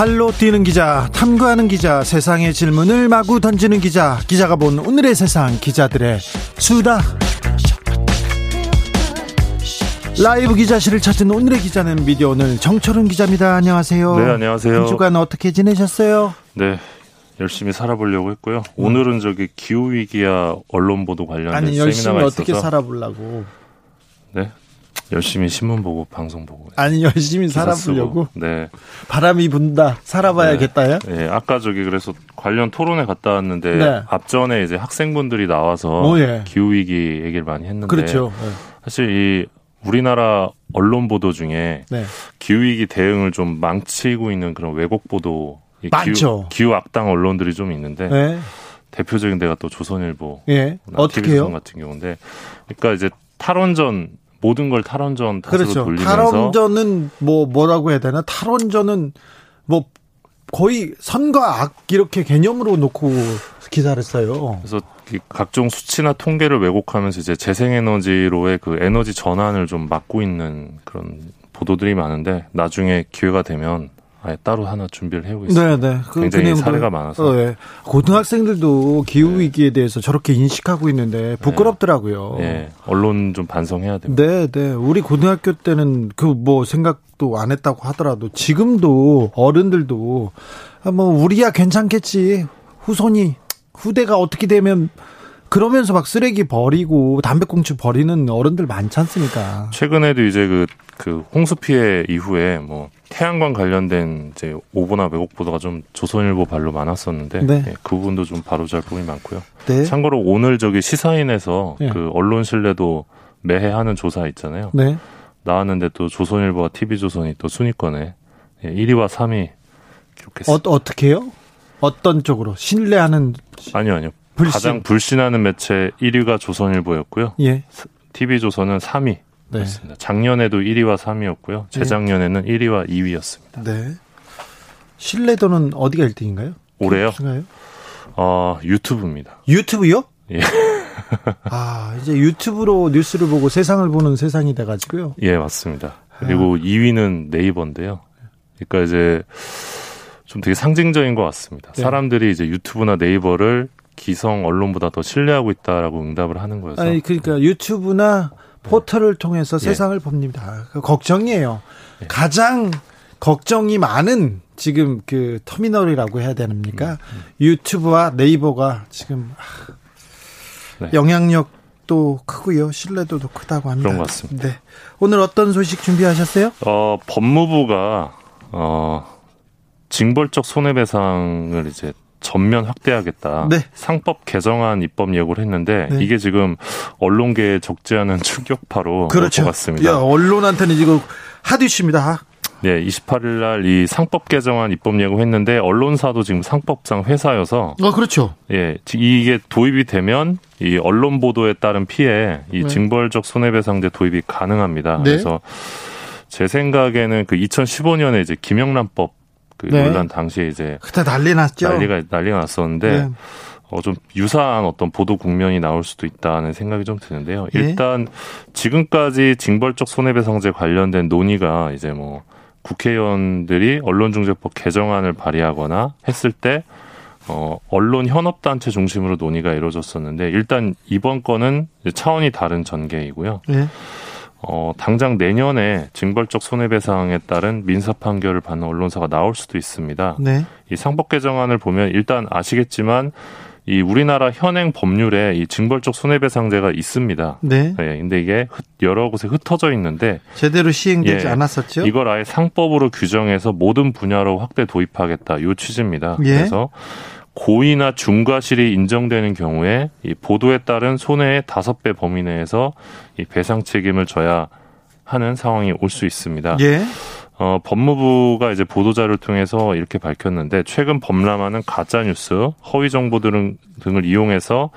발로 뛰는 기자, 탐구하는 기자, 세상의 질문을 마구 던지는 기자, 기자가 본 오늘의 세상, 기자들의 수다. 라이브 기자실을 찾은 오늘의 기자는 미디어 오늘 정철은 기자입니다. 안녕하세요. 네, 안녕하세요. 한 주간 어떻게 지내셨어요? 네, 열심히 살아보려고 했고요. 오늘은 저기 기후 위기와 언론 보도 관련된 아니 열심히 세미나가 어떻게 있어서 살아보려고? 네, 열심히 신문 보고 방송 보고 아니 열심히 살아보려고? 네, 바람이 분다. 살아봐야겠다요? 네, 아까 저기 그래서 관련 토론회 갔다 왔는데 네. 앞전에 이제 학생분들이 나와서 오, 예. 기후 위기 얘기를 많이 했는데 그렇죠. 사실 이 우리나라 언론 보도 중에 네. 기후 위기 대응을 좀 망치고 있는 그런 왜곡 보도 이 많죠. 기후, 기후 악당 언론들이 좀 있는데 네. 대표적인 데가 또 조선일보 예. 어떻게? 같은 경우인데 그러니까 이제 탈원전 모든 걸 탈원전 탓으로 그렇죠. 돌리면서 탈원전은 뭐 뭐라고 해야 되나? 탈원전은 뭐 거의 선과 악 이렇게 개념으로 놓고 기사를 써요. 그래서 이 각종 수치나 통계를 왜곡하면서 이제 재생에너지로의 그 에너지 전환을 좀 막고 있는 그런 보도들이 많은데 나중에 기회가 되면 아예 따로 하나 준비를 해오고 있습니다. 네, 네. 그, 굉장히 내용도- 사례가 많아서. 어, 예. 고등학생들도 기후 위기에 대해서 저렇게 인식하고 있는데 부끄럽더라고요. 예, 언론 좀 반성해야 됩니다. 네, 네. 우리 고등학교 때는 그 뭐 생각도 안 했다고 하더라도 지금도 어른들도 아, 뭐 우리야 괜찮겠지. 후손이 후대가 어떻게 되면 그러면서 막 쓰레기 버리고 담배꽁초 버리는 어른들 많지 않습니까? 최근에도 이제 그, 그 홍수 피해 이후에 뭐 태양광 관련된 이제 오보나 왜곡 보도가 좀 조선일보 발로 많았었는데 네. 예, 그 부분도 좀 바로잡을 부분이 많고요. 네. 참고로 오늘 저기 시사인에서 네. 그 언론 신뢰도 매해 하는 조사 있잖아요. 네. 나왔는데 또 조선일보와 TV조선이 또 순위권에 예, 1위와 3위 기록했어요. 어, 어떻게요? 어떤 쪽으로 신뢰하는 아니요, 아니요. 불신. 가장 불신하는 매체 1위가 조선일보였고요. 예. TV조선은 3위. 네. 였습니다. 작년에도 1위와 3위였고요. 재작년에는 1위와 2위였습니다. 네. 신뢰도는 어디가 1등인가요? 올해요? 어, 유튜브입니다. 유튜브요? 예. 아, 이제 유튜브로 뉴스를 보고 세상을 보는 세상이 돼가지고요. 예, 맞습니다. 그리고 2위는 네이버인데요. 그러니까 이제 좀 되게 상징적인 것 같습니다. 네. 사람들이 이제 유튜브나 네이버를 기성 언론보다 더 신뢰하고 있다라고 응답을 하는 거여서 아니, 그러니까 유튜브나 포털을 통해서 예. 세상을 봅니다. 그 걱정이에요. 예. 가장 걱정이 많은 지금 그 터미널이라고 해야 음, 됩니까? 유튜브와 네이버가 지금 아, 네. 영향력도 크고요. 신뢰도도 크다고 합니다. 그런 것 같습니다. 네. 오늘 어떤 소식 준비하셨어요? 어, 법무부가 어, 징벌적 손해배상을 이제 전면 확대하겠다. 네. 상법 개정안 입법 예고를 했는데 네. 이게 지금 언론계에 적지 않은 충격파로 그렇죠. 같습니다. 야, 언론한테는 이거 하디슈입니다. 네, 28일 날 이 상법 개정안 입법 예고했는데 언론사도 지금 상법상 회사여서 어, 그렇죠. 예, 지- 이게 도입이 되면 이 언론 보도에 따른 피해 이 네. 징벌적 손해배상제 도입이 가능합니다. 네. 그래서 제 생각에는 그 2015년에 이제 김영란법 그 네. 논란 당시에 이제 그때 난리 났죠. 난리가 난리가 났었는데 네. 어, 좀 유사한 어떤 보도 국면이 나올 수도 있다는 생각이 좀 드는데요. 예. 일단 지금까지 징벌적 손해배상제 관련된 논의가 이제 뭐 국회의원들이 언론중재법 개정안을 발의하거나 했을 때 어, 언론 현업단체 중심으로 논의가 이루어졌었는데 일단 이번 건은 차원이 다른 전개이고요. 네. 어, 당장 내년에 징벌적 손해배상에 따른 민사 판결을 받는 언론사가 나올 수도 있습니다. 네. 이 상법 개정안을 보면 일단 아시겠지만 이 우리나라 현행 법률에 이 징벌적 손해배상제가 있습니다. 네. 예, 근데 이게 흩- 여러 곳에 흩어져 있는데 제대로 시행되지 예. 않았었죠. 이걸 아예 상법으로 규정해서 모든 분야로 확대 도입하겠다. 요 취지입니다. 예. 그래서 고의나 중과실이 인정되는 경우에 이 보도에 따른 손해의 다섯 배 범위 내에서 이 배상 책임을 져야 하는 상황이 올 수 있습니다. 예. 어, 법무부가 이제 보도자료를 통해서 이렇게 밝혔는데 최근 범람하는 가짜 뉴스, 허위 정보 등 등을 이용해서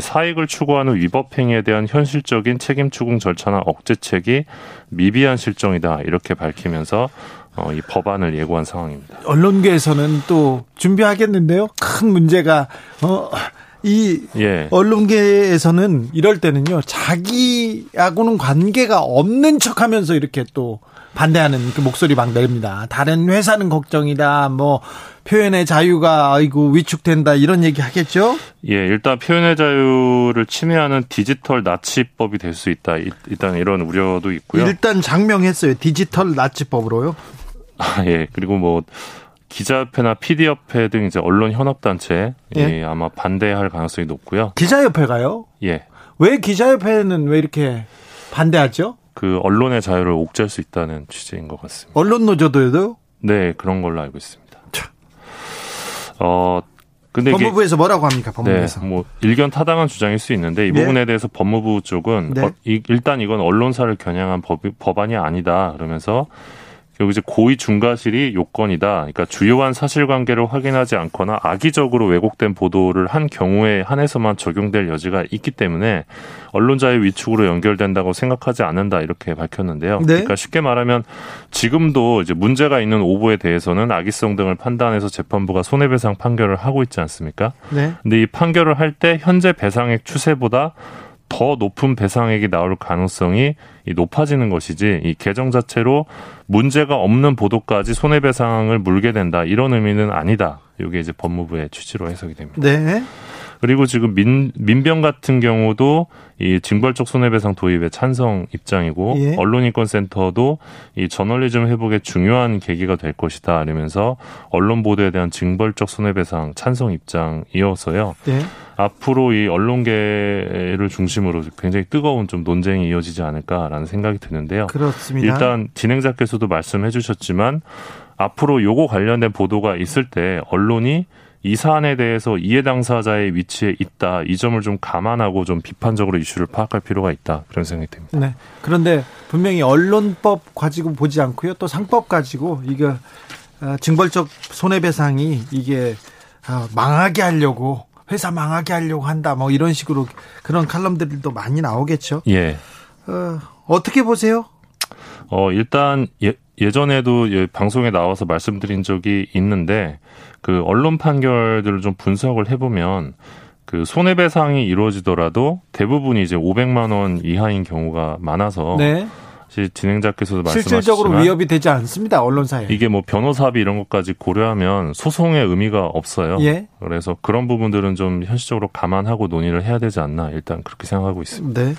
사익을 추구하는 위법 행위에 대한 현실적인 책임 추궁 절차나 억제책이 미비한 실정이다 이렇게 밝히면서 어, 이 법안을 예고한 상황입니다. 언론계에서는 또 준비하겠는데요. 큰 문제가 어. 이 예. 언론계에서는 이럴 때는요 자기하고는 관계가 없는 척하면서 이렇게 또 반대하는 그 목소리 막 내립니다. 다른 회사는 걱정이다. 뭐 표현의 자유가 아이고 위축된다 이런 얘기 하겠죠? 예, 일단 표현의 자유를 침해하는 디지털 나치법이 될 수 있다. 일단 이런 우려도 있고요. 일단 장명했어요. 디지털 나치법으로요. 아, 예. 그리고 뭐 기자협회나 PD협회 등 이제 언론 현업단체 예. 예, 아마 반대할 가능성이 높고요. 기자협회가요? 예. 왜 기자협회는 왜 이렇게 반대하죠? 그 언론의 자유를 옥죄할 수 있다는 취지인 것 같습니다. 언론 노조도요? 네, 그런 걸로 알고 있습니다. 어, 근데 법무부에서 뭐라고 합니까? 법무부에서. 네, 뭐 일견 타당한 주장일 수 있는데 이 네. 부분에 대해서 법무부 쪽은 네. 어, 이, 일단 이건 언론사를 겨냥한 법, 법안이 아니다 그러면서 여기 이제 고의 중과실이 요건이다. 그러니까 주요한 사실관계를 확인하지 않거나 악의적으로 왜곡된 보도를 한 경우에 한해서만 적용될 여지가 있기 때문에 언론자의 위축으로 연결된다고 생각하지 않는다 이렇게 밝혔는데요. 네. 그러니까 쉽게 말하면 지금도 이제 문제가 있는 오보에 대해서는 악의성 등을 판단해서 재판부가 손해배상 판결을 하고 있지 않습니까? 네. 근데 이 판결을 할 때 현재 배상액 추세보다 더 높은 배상액이 나올 가능성이 높아지는 것이지 이 개정 자체로 문제가 없는 보도까지 손해배상을 물게 된다 이런 의미는 아니다. 이게 이제 법무부의 취지로 해석이 됩니다. 네. 그리고 지금 민, 민병 같은 경우도 이 징벌적 손해배상 도입에 찬성 입장이고 예. 언론인권센터도 이 저널리즘 회복에 중요한 계기가 될 것이다 이러면서 언론 보도에 대한 징벌적 손해배상 찬성 입장이어서요. 예. 앞으로 이 언론계를 중심으로 굉장히 뜨거운 좀 논쟁이 이어지지 않을까라는 생각이 드는데요. 그렇습니다. 일단 진행자께서도 말씀해 주셨지만 앞으로 요거 관련된 보도가 있을 때 언론이 이 사안에 대해서 이해 당사자의 위치에 있다 이 점을 좀 감안하고 좀 비판적으로 이슈를 파악할 필요가 있다 그런 생각이 듭니다. 네. 그런데 분명히 언론법 가지고 보지 않고요 또 상법 가지고 이거 어, 징벌적 손해배상이 이게 어, 망하게 하려고 회사 망하게 하려고 한다 뭐 이런 식으로 그런 칼럼들도 많이 나오겠죠. 예. 어, 어떻게 보세요? 어 일단 예, 예전에도 예, 방송에 나와서 말씀드린 적이 있는데 그 언론 판결들을 좀 분석을 해보면 그 손해배상이 이루어지더라도 대부분이 이제 500만 원 이하인 경우가 많아서 네. 진행자께서도 말씀하셨지만 실질적으로 위협이 되지 않습니다 언론사에 이게 뭐 변호사비 이런 것까지 고려하면 소송의 의미가 없어요. 예. 그래서 그런 부분들은 좀 현실적으로 감안하고 논의를 해야 되지 않나 일단 그렇게 생각하고 있습니다. 네.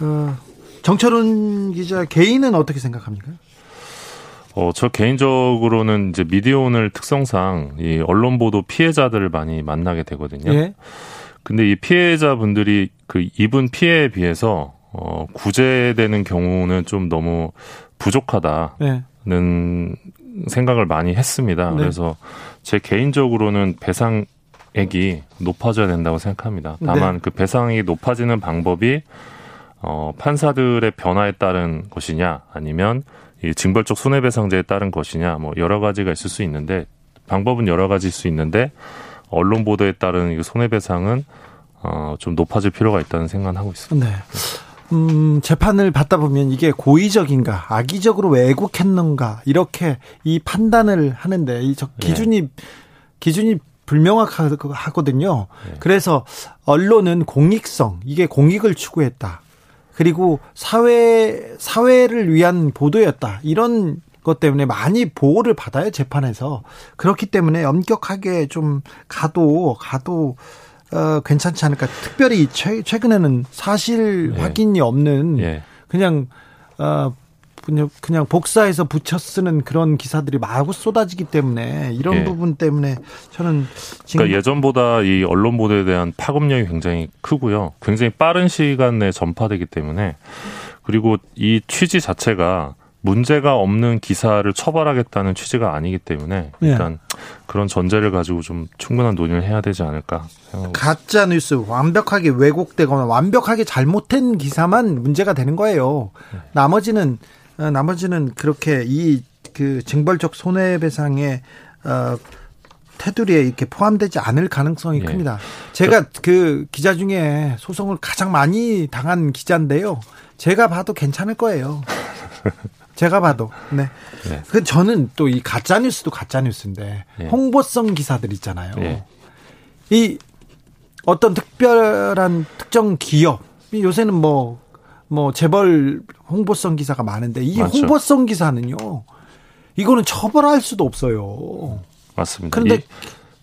어, 정철훈 기자 개인은 어떻게 생각합니까? 어, 저 개인적으로는 이제 미디어 오늘 특성상 이 언론 보도 피해자들을 많이 만나게 되거든요. 예. 근데 이 피해자분들이 그 입은 피해에 비해서 어, 구제되는 경우는 좀 너무 부족하다는 네. 생각을 많이 했습니다. 네. 그래서 제 개인적으로는 배상액이 높아져야 된다고 생각합니다. 다만 네. 그 배상이 높아지는 방법이 어, 판사들의 변화에 따른 것이냐 아니면 이 징벌적 손해배상제에 따른 것이냐 뭐 여러 가지가 있을 수 있는데 방법은 여러 가지일 수 있는데 언론 보도에 따른 이 손해배상은 어, 좀 높아질 필요가 있다는 생각을 하고 있습니다. 네. 음, 재판을 받다 보면 이게 고의적인가, 악의적으로 왜곡했는가, 이렇게 이 판단을 하는데, 이 기준이, 네. 기준이 불명확하거든요. 네. 그래서 언론은 공익성, 이게 공익을 추구했다. 그리고 사회 사회를 위한 보도였다. 이런 것 때문에 많이 보호를 받아요 재판에서 그렇기 때문에 엄격하게 좀 가도 가도 어, 괜찮지 않을까. 특별히 최, 최근에는 사실 예. 확인이 없는 예. 그냥 어, 그냥, 그냥 복사해서 붙여 쓰는 그런 기사들이 마구 쏟아지기 때문에 이런 예. 부분 때문에 저는 지금 그러니까 예전보다 이 언론 보도에 대한 파급력이 굉장히 크고요. 굉장히 빠른 시간 내에 전파되기 때문에 그리고 이 취지 자체가 문제가 없는 기사를 처벌하겠다는 취지가 아니기 때문에 예. 일단 네. 그런 전제를 가지고 좀 충분한 논의를 해야 되지 않을까 생각합니다. 가짜 뉴스 완벽하게 왜곡되거나 완벽하게 잘못된 기사만 문제가 되는 거예요. 네. 나머지는 어, 나머지는 그렇게 이 그 징벌적 손해배상에 어, 테두리에 이렇게 포함되지 않을 가능성이 예. 큽니다. 제가 그 기자 중에 소송을 가장 많이 당한 기자인데요. 제가 봐도 괜찮을 거예요. 제가 봐도. 네. 네. 그 저는 또 이 가짜 뉴스도 가짜 뉴스인데 예. 홍보성 기사들 있잖아요. 예. 이 어떤 특별한 특정 기업 이 요새는 뭐 뭐 재벌 홍보성 기사가 많은데 이 맞죠. 홍보성 기사는요. 이거는 처벌할 수도 없어요. 맞습니다. 그런데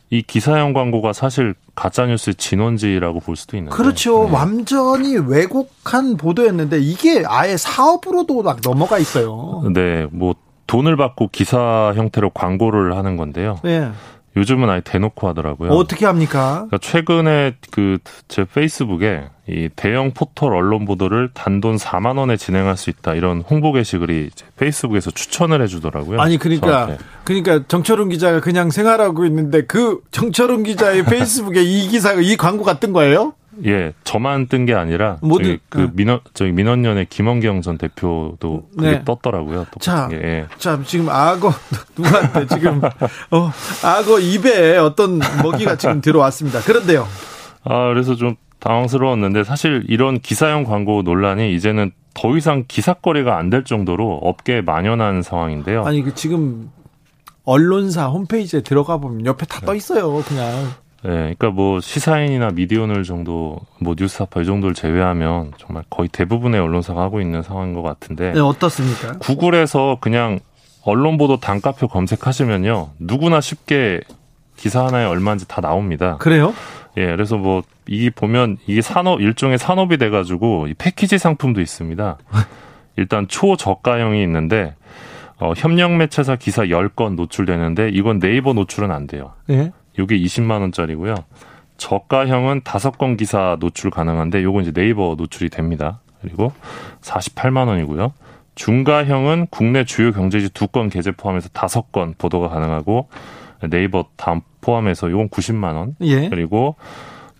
이, 이 기사형 광고가 사실 가짜 뉴스의 진원지라고 볼 수도 있는데. 그렇죠. 네. 완전히 왜곡한 보도였는데 이게 아예 사업으로도 막 넘어가 있어요. 네, 뭐 돈을 받고 기사 형태로 광고를 하는 건데요. 예. 요즘은 아예 대놓고 하더라고요. 어떻게 합니까? 그러니까 최근에 그 제 페이스북에 이 대형 포털 언론 보도를 단돈 4만 원에 진행할 수 있다 이런 홍보 게시글이 페이스북에서 추천을 해주더라고요. 아니 그러니까 저한테. 그러니까 정철훈 기자가 그냥 생활하고 있는데 그 정철훈 기자의 페이스북에 이 기사가 이 광고가 뜬 거예요? 예, 저만 뜬 게 아니라 저기 그 네. 민원 저기 민원연의 김원경 전 대표도 그게 네. 떴더라고요. 자, 게. 예. 자 지금 악어 누구한테 지금 어, 악어 입에 어떤 먹이가 지금 들어왔습니다. 그런데요. 아, 그래서 좀 당황스러웠는데 사실 이런 기사형 광고 논란이 이제는 더 이상 기사거리가 안 될 정도로 업계에 만연한 상황인데요. 아니 그 지금 언론사 홈페이지에 들어가 보면 옆에 다 떠 있어요. 그냥 예, 그러니까 뭐 시사인이나 미디어널 정도, 뭐 뉴스타파 이 정도를 제외하면 정말 거의 대부분의 언론사가 하고 있는 상황인 것 같은데 네, 어떻습니까? 구글에서 그냥 언론 보도 단가표 검색하시면요 누구나 쉽게 기사 하나에 얼마인지 다 나옵니다. 그래요? 예, 그래서 뭐 이게 보면 이게 산업 일종의 산업이 돼가지고 이 패키지 상품도 있습니다. 일단 초저가형이 있는데 어, 협력 매체사 기사 10건 노출되는데 이건 네이버 노출은 안 돼요. 예. 요게 20만 원짜리고요. 저가형은 5건 기사 노출 가능한데 요건 이제 네이버 노출이 됩니다. 그리고 48만 원이고요. 중가형은 국내 주요 경제지 2건 게재 포함해서 5건 보도가 가능하고 네이버 다음 포함해서 요건 90만 원. 예. 그리고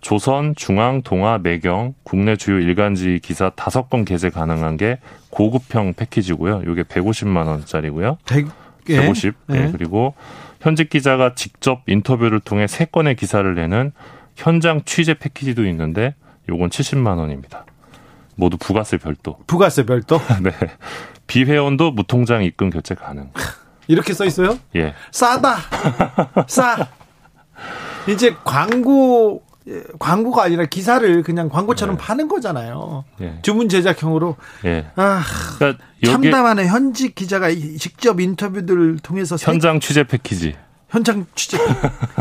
조선, 중앙, 동아, 매경, 국내 주요 일간지 기사 다섯 건 게재 가능한 게 고급형 패키지고요. 요게 150만 원짜리고요. 백, 예. 150. 예. 예. 그리고 현직 기자가 직접 인터뷰를 통해 세 건의 기사를 내는 현장 취재 패키지도 있는데 요건 70만 원입니다. 모두 부가세 별도. 부가세 별도 네. 비회원도 무통장 입금 결제 가능. 이렇게 써 있어요? 예. 싸다. 싸. 이제 광고 예, 광고가 아니라 기사를 그냥 광고처럼 네. 파는 거잖아요. 예. 주문 제작형으로. 예. 아, 그러니까 참담하네. 현직 기자가 이- 직접 인터뷰들을 통해서 세- 현장 취재 패키지 현장 취재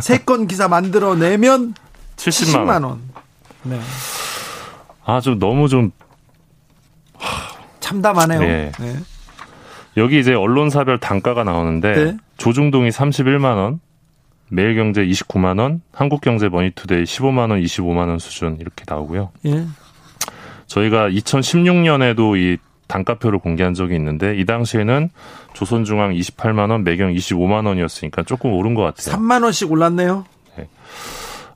세 건 기사 만들어 내면 70만 70만 원. 원. 네. 아, 좀 너무 좀 참담하네요. 네. 네. 여기 이제 언론사별 단가가 나오는데 네. 조중동이 31만 원, 매일경제 29만 원, 한국경제 머니투데이 15만 원, 25만 원 수준 이렇게 나오고요. 예. 저희가 2016년에도 이 단가표를 공개한 적이 있는데 이 당시에는 조선중앙 28만 원, 매경 25만 원이었으니까 조금 오른 것 같아요. 3만 원씩 올랐네요.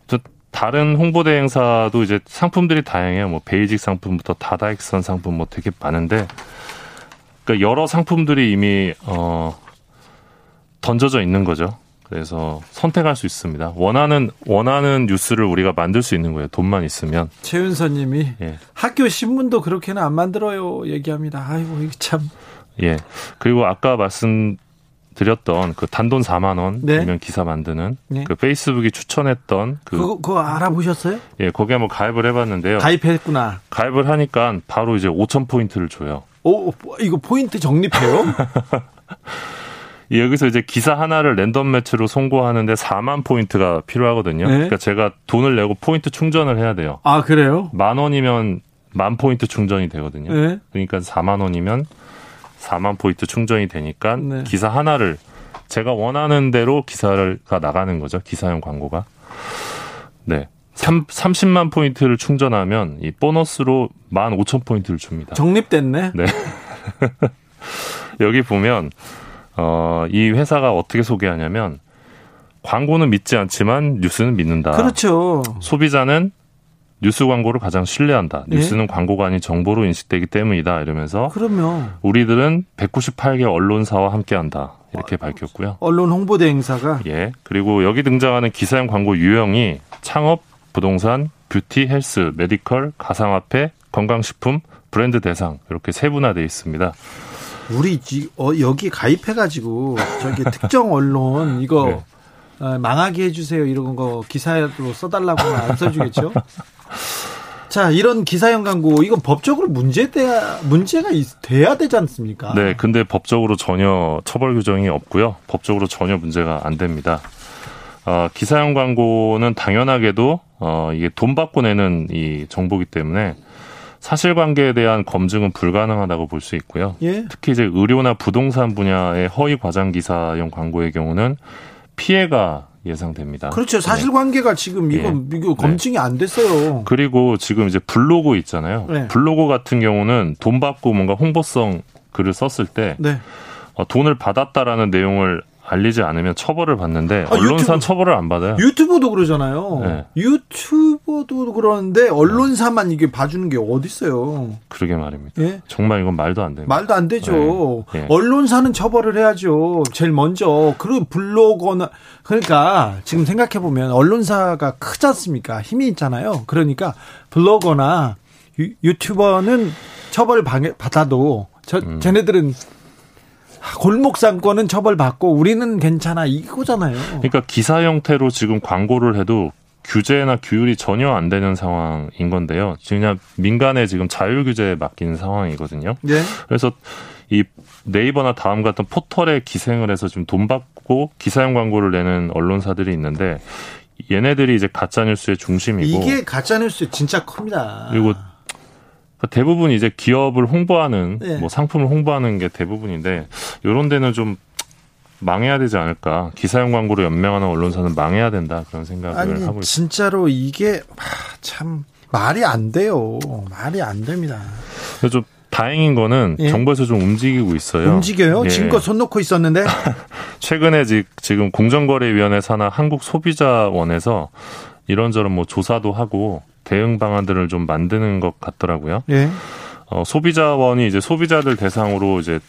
또 다른 홍보대행사도 이제 상품들이 다양해요. 뭐 basic 상품부터 다다익선 상품 뭐 되게 많은데 그러니까 여러 상품들이 이미 어 던져져 있는 거죠. 그래서 선택할 수 있습니다. 원하는 원하는 뉴스를 우리가 만들 수 있는 거예요. 돈만 있으면. 최윤서 님이 예. 학교 신문도 그렇게는 안 만들어요. 얘기합니다. 아이고, 이거 참. 예. 그리고 아까 말씀 드렸던 그 단돈 4만 네. 원이면 기사 만드는 네. 그 페이스북이 추천했던 그 그거, 그거 알아보셨어요? 예, 거기에 한번 가입을 해봤는데요. 가입했구나. 가입을 하니까 바로 이제 5천 포인트를 줘요. 오, 이거 포인트 적립해요? 예, 여기서 이제 기사 하나를 random match로 송고하는데 4만 포인트가 필요하거든요. 네. 그러니까 제가 돈을 내고 포인트 충전을 해야 돼요. 아, 그래요? 만 원이면 만 포인트 충전이 되거든요. 네. 그러니까 4만 원이면 4만 포인트 충전이 되니까 네. 기사 하나를 제가 원하는 대로 기사가 나가는 거죠. 기사용 광고가. 네. 3, 30만 포인트를 충전하면 이 보너스로 1만 5천 포인트를 줍니다. 적립됐네. 네. 여기 보면 어, 이 회사가 어떻게 소개하냐면 광고는 믿지 않지만 뉴스는 믿는다. 그렇죠. 소비자는 뉴스 광고를 가장 신뢰한다. 예? 뉴스는 광고가 아닌 정보로 인식되기 때문이다. 이러면서 그러면 우리들은 198개 언론사와 함께한다. 이렇게 밝혔고요. 언론 홍보대행사가 예. 그리고 여기 등장하는 기사형 광고 유형이 창업, 부동산, 뷰티, 헬스, medical, 가상화폐, 건강식품, 브랜드 대상 이렇게 세분화되어 있습니다. 우리 어, 여기 가입해가지고 저기 특정 언론 이거 네. 어, 망하게 해주세요 이런 거 기사로 써달라고 안 써주겠죠? 자, 이런 기사형 광고 이건 법적으로 문제돼야 문제가 돼야 되지 않습니까? 네, 근데 법적으로 전혀 처벌 규정이 없고요. 법적으로 전혀 문제가 안 됩니다. 어, 기사형 광고는 당연하게도 어, 이게 돈 받고 내는 이 정보기 때문에 사실관계에 대한 검증은 불가능하다고 볼 수 있고요. 예? 특히 이제 의료나 부동산 분야의 허위 과장 기사형 광고의 경우는 피해가 예상됩니다. 그렇죠. 사실관계가 네. 지금 이거 네. 이거 검증이 네. 안 됐어요. 그리고 지금 이제 블로그 있잖아요. 네. 블로그 같은 경우는 돈 받고 뭔가 홍보성 글을 썼을 때 네. 어, 돈을 받았다라는 내용을 알리지 않으면 처벌을 받는데 아, 언론사 처벌을 안 받아요. 유튜브도 그러잖아요. 네. 유튜버도 그러는데 언론사만 이게 봐주는 게 어디 있어요? 그러게 말입니다. 예? 정말 이건 말도 안 됩니다. 말도 안 되죠. 네. 네. 언론사는 처벌을 해야죠. 제일 먼저 그리고 블로거나 그러니까 지금 생각해 보면 언론사가 크지 않습니까? 힘이 있잖아요. 그러니까 블로거나 유, 튜버는 처벌 받아도 저, 음. 쟤네들은 골목 상권은 처벌받고 우리는 괜찮아 이거잖아요. 그러니까 기사 형태로 지금 광고를 해도 규제나 규율이 전혀 안 되는 상황인 건데요. 그냥 민간의 지금 자율 규제에 맡긴 상황이거든요. 네. 그래서 이 네이버나 다음 같은 포털에 기생을 해서 지금 돈 받고 기사형 광고를 내는 언론사들이 있는데 얘네들이 이제 가짜 뉴스의 중심이고 이게 가짜 뉴스 진짜 큽니다. 그리고 대부분 이제 기업을 홍보하는 네. 뭐 상품을 홍보하는 게 대부분인데 이런 데는 좀 망해야 되지 않을까. 기사용 광고로 연명하는 언론사는 망해야 된다 그런 생각을 아니, 하고 있습니다. 진짜로 이게 참 말이 안 돼요. 말이 안 됩니다. 좀 다행인 거는 예. 정부에서 좀 움직이고 있어요. 움직여요? 예. 지금껏 손 놓고 있었는데? 최근에 지금 공정거래위원회 산하 한국소비자원에서 이런저런 뭐 조사도 하고 대응 방안들을 좀 만드는 것 같더라고요. 예. 어, 소비자원이 이제 소비자들 대상으로 이제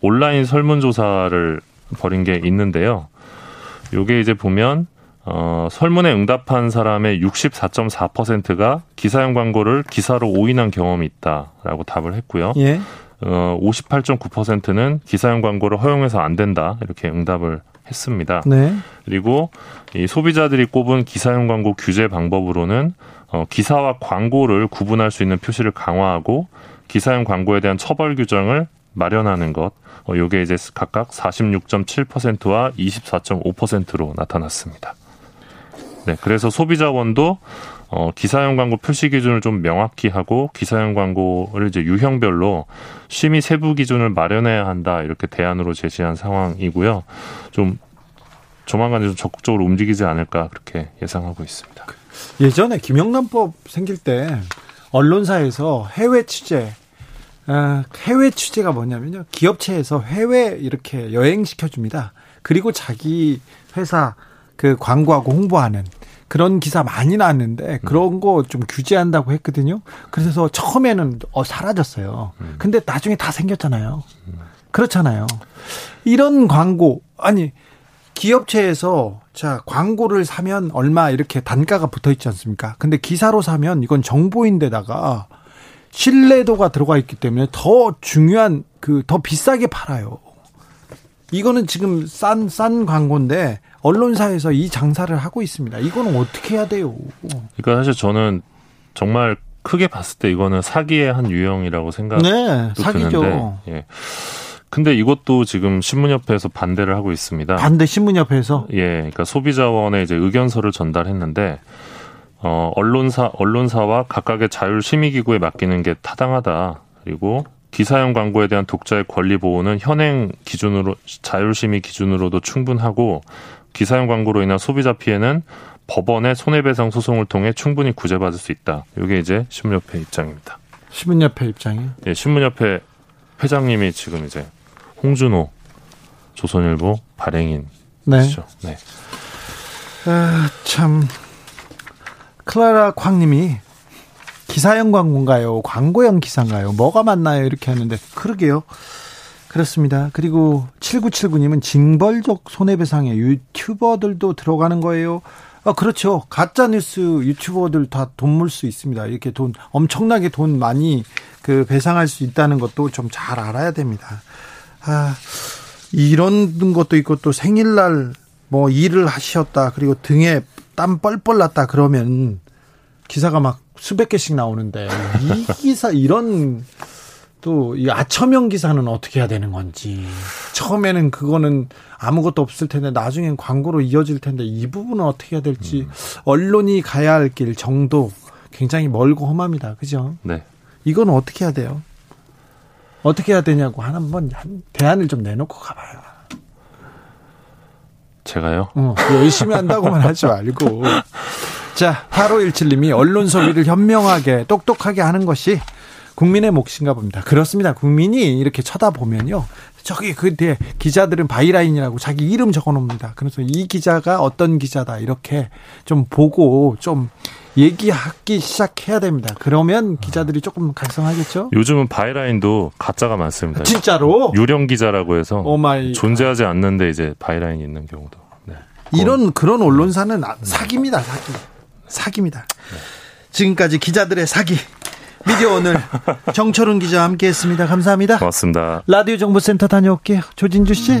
온라인 설문조사를 벌인 게 있는데요. 요게 이제 보면 어, 설문에 응답한 사람의 64.4%가 기사형 광고를 기사로 오인한 경험이 있다라고 답을 했고요. 예. 어, 58.9%는 기사형 광고를 허용해서 안 된다 이렇게 응답을 했습니다. 네. 그리고 이 소비자들이 꼽은 기사용 광고 규제 방법으로는 어, 기사와 광고를 구분할 수 있는 표시를 강화하고 기사용 광고에 대한 처벌 규정을 마련하는 것. 어, 요게 이제 각각 46.7%와 24.5%로 나타났습니다. 네, 그래서 소비자원도 어, 기사용 광고 표시 기준을 좀 명확히 하고 기사용 광고를 이제 유형별로 심의 세부 기준을 마련해야 한다 이렇게 대안으로 제시한 상황이고요. 좀 조만간 좀 적극적으로 움직이지 않을까 그렇게 예상하고 있습니다. 예전에 김영란법 생길 때 언론사에서 해외 취재 아, 해외 취재가 뭐냐면요 기업체에서 해외 이렇게 여행 시켜줍니다. 그리고 자기 회사 그 광고하고 홍보하는 그런 기사 많이 나왔는데 그런 거 좀 규제한다고 했거든요. 그래서 처음에는 어 사라졌어요. 음. 근데 나중에 다 생겼잖아요. 그렇잖아요. 이런 광고 아니 기업체에서 자 광고를 사면 얼마 이렇게 단가가 붙어 있지 않습니까? 근데 기사로 사면 이건 정보인데다가 신뢰도가 들어가 있기 때문에 더 중요한 그 더 비싸게 팔아요. 이거는 지금 싼 싼 광고인데 언론사에서 이 장사를 하고 있습니다. 이거는 어떻게 해야 돼요? 그러니까 사실 저는 정말 크게 봤을 때 이거는 사기의 한 유형이라고 생각이 네, 사기죠. 드는데, 예. 근데 이것도 지금 신문협회에서 반대를 하고 있습니다. 반대 신문협회에서? 예, 그러니까 소비자원에 이제 의견서를 전달했는데 어, 언론사 언론사와 각각의 자율 심의 기구에 맡기는 게 타당하다. 그리고 기사형 광고에 대한 독자의 권리 보호는 현행 기준으로 자율 심의 기준으로도 충분하고 기사형 광고로 인한 소비자 피해는 법원의 손해배상 소송을 통해 충분히 구제받을 수 있다. 이게 이제 신문협회 입장입니다. 신문협회 입장이? 예, 신문협회 회장님이 지금 이제 홍준호 조선일보 발행인 네. 네. 아, 참 클라라 쾅님이 기사형 광고인가요? 광고형 기사인가요? 뭐가 맞나요? 이렇게 하는데 그러게요. 그렇습니다. 그리고 7979님은 징벌적 손해배상에 유튜버들도 들어가는 거예요. 아, 그렇죠. 가짜 뉴스 유튜버들 다 돈 물 수 있습니다. 이렇게 돈, 엄청나게 돈 많이 그 배상할 수 있다는 것도 좀 잘 알아야 됩니다. 아, 이런 것도 있고 또 생일날 뭐 일을 하셨다. 그리고 등에 땀 뻘뻘 났다. 그러면 기사가 막 수백 개씩 나오는데 이 기사 이런 또 이 아첨형 기사는 어떻게 해야 되는 건지 처음에는 그거는 아무것도 없을 텐데 나중엔 광고로 이어질 텐데 이 부분은 어떻게 해야 될지 음. 언론이 가야 할 길 정도 굉장히 멀고 험합니다. 그죠? 네. 이건 어떻게 해야 돼요? 어떻게 해야 되냐고 한번 대안을 좀 내놓고 가봐요. 제가요? 어, 열심히 한다고만 하지 말고. 자, 8517님이 언론 소비를 현명하게 똑똑하게 하는 것이 국민의 몫인가 봅니다. 그렇습니다. 국민이 이렇게 쳐다보면요. 저기 그 뒤에 기자들은 byline이라고 자기 이름 적어 놓습니다. 그래서 이 기자가 어떤 기자다 이렇게 좀 보고 좀 얘기하기 시작해야 됩니다. 그러면 기자들이 조금 각성하겠죠? 요즘은 byline도 가짜가 많습니다. 진짜로? 유령 기자라고 해서 오마이 존재하지 않는데 이제 byline이 있는 경우도. 네. 이런 그런 언론사는 사기입니다. 사기. 사기입니다. 네. 지금까지 기자들의 사기 미디어 오늘 정철은 기자와 함께했습니다. 감사합니다. 고맙습니다. 라디오 정보센터 다녀올게요. 조진주 씨.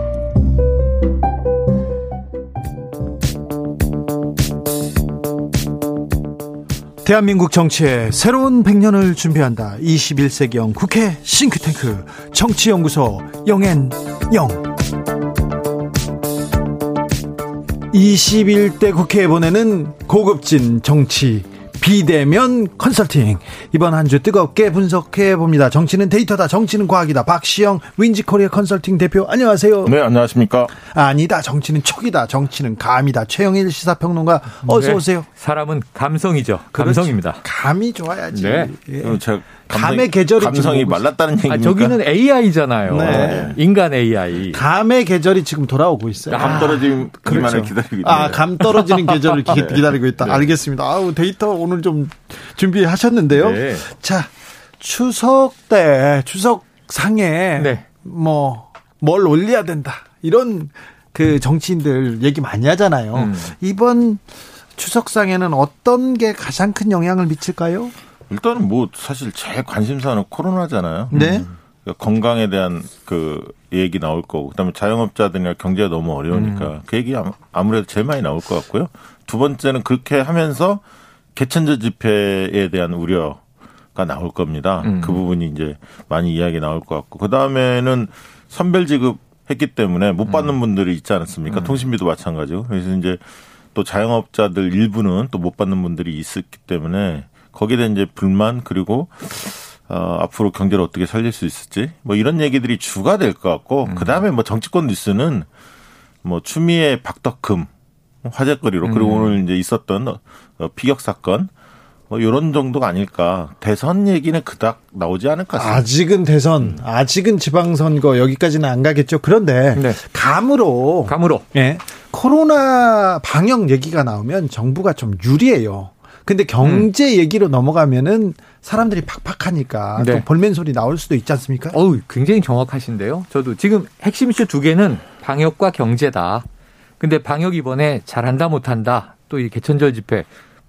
대한민국 정치의 새로운 100년을 준비한다. 21세기형 국회 싱크탱크 정치연구소 영앤영 21대 국회에 보내는 고급진 정치 비대면 컨설팅. 이번 한 주 뜨겁게 분석해 봅니다. 정치는 데이터다. 정치는 과학이다. 박시영 윈지코리아 컨설팅 대표 안녕하세요. 네, 안녕하십니까? 아니다. 정치는 촉이다. 정치는 감이다. 최영일 시사평론가 어서 네, 오세요. 사람은 감성이죠. 감성입니다. 그렇지. 감이 좋아야지. 네. 예. 제가 감의 계절이 감성이 말랐다는 얘기입니까? 아, 저기는 AI잖아요. 네. 인간 AI. 감의 계절이 지금 돌아오고 있어요. 감 떨어지기만을 아, 그렇죠. 기다리고 있다. 아, 감 떨어지는 계절을 네. 기다리고 있다. 네. 알겠습니다. 아우 데이터 오늘 좀 준비하셨는데요. 네. 자, 추석 때 추석 상에 네. 뭐뭘 올려야 된다. 이런 그 정치인들 얘기 많이 하잖아요. 음. 이번 추석상에는 어떤 게 가장 큰 영향을 미칠까요? 일단은 뭐 사실 제일 관심사는 코로나잖아요. 네. 그러니까 건강에 대한 그 얘기 나올 거고 그다음에 자영업자들이나 경제가 너무 어려우니까 음. 그 얘기 아무래도 제일 많이 나올 것 같고요. 두 번째는 그렇게 하면서 개천절 집회에 대한 우려가 나올 겁니다. 음. 그 부분이 이제 많이 이야기 나올 것 같고 그 다음에는 선별 지급 했기 때문에 못 받는 음. 분들이 있지 않았습니까? 음. 통신비도 마찬가지고 그래서 이제 또 자영업자들 일부는 또 못 받는 분들이 있었기 때문에 거기에 대한 이제 불만 그리고 어, 앞으로 경제를 어떻게 살릴 수 있을지 뭐 이런 얘기들이 주가 될 것 같고 음. 그 다음에 뭐 정치권 뉴스는 뭐 추미애 박덕금 화제거리로 음. 그리고 오늘 이제 있었던 어, 피격 사건 뭐 이런 정도가 아닐까. 대선 얘기는 그닥 나오지 않을 것 같습니다. 아직은 대선, 음. 아직은 지방선거 여기까지는 안 가겠죠. 그런데 네. 감으로 감으로 예. 코로나 방역 얘기가 나오면 정부가 좀 유리해요. 근데 경제 음. 얘기로 넘어가면은 사람들이 팍팍하니까 네. 또 볼멘 소리 나올 수도 있지 않습니까? 어우, 굉장히 정확하신데요. 저도 지금 핵심 이슈 두 개는 방역과 경제다. 근데 방역 이번에 잘한다 못한다. 또 이 개천절 집회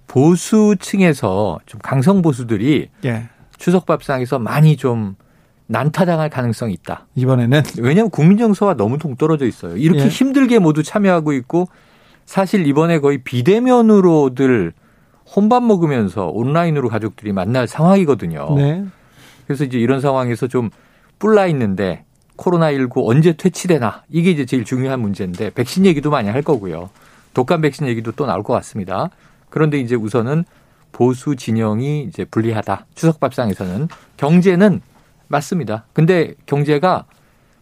보수층에서 좀 강성 보수들이 예. 추석 밥상에서 많이 좀 난타당할 가능성이 있다. 이번에는 왜냐하면 국민 정서와 너무 동떨어져 있어요. 이렇게 예. 힘들게 모두 참여하고 있고 사실 이번에 거의 비대면으로들 혼밥 먹으면서 온라인으로 가족들이 만날 상황이거든요. 네. 그래서 이제 이런 상황에서 좀 뿔나 있는데 코로나19 언제 퇴치되나 이게 이제 제일 중요한 문제인데 백신 얘기도 많이 할 거고요. 독감 백신 얘기도 또 나올 것 같습니다. 그런데 이제 우선은 보수 진영이 이제 불리하다. 추석 밥상에서는 경제는 맞습니다. 근데 경제가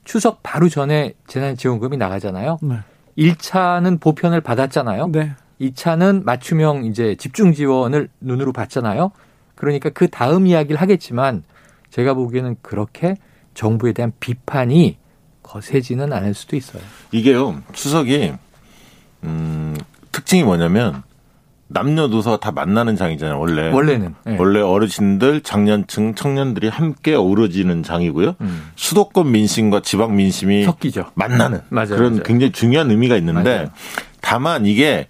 추석 바로 전에 재난지원금이 나가잖아요. 네. 1차는 보편을 받았잖아요. 네. 2차는 맞춤형 이제 집중 지원을 눈으로 봤잖아요. 그러니까 그 다음 이야기를 하겠지만 제가 보기에는 그렇게 정부에 대한 비판이 거세지는 않을 수도 있어요. 이게요 추석이 음, 특징이 뭐냐면 남녀노소 다 만나는 장이잖아요 원래 원래는 네. 원래 어르신들 장년층 청년들이 함께 어우러지는 장이고요 음. 수도권 민심과 지방 민심이 섞이죠. 만나는 맞아요, 그런 맞아요. 굉장히 중요한 의미가 있는데 맞아요. 다만 이게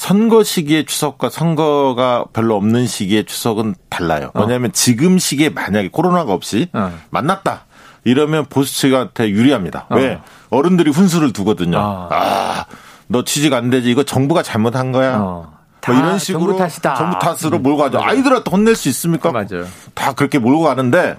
선거 시기의 추석과 선거가 별로 없는 시기의 추석은 달라요. 뭐냐면 지금 시기에 만약에 코로나가 없이 어. 만났다. 이러면 보수 측한테 유리합니다. 왜? 어. 어른들이 훈수를 두거든요. 아. 아, 너 취직 안 되지. 이거 정부가 잘못한 거야. 어. 뭐다 이런 식으로 정부 탓으로 몰고 가죠. 맞아요. 아이들한테 혼낼 수 있습니까? 맞아요. 다 그렇게 몰고 가는데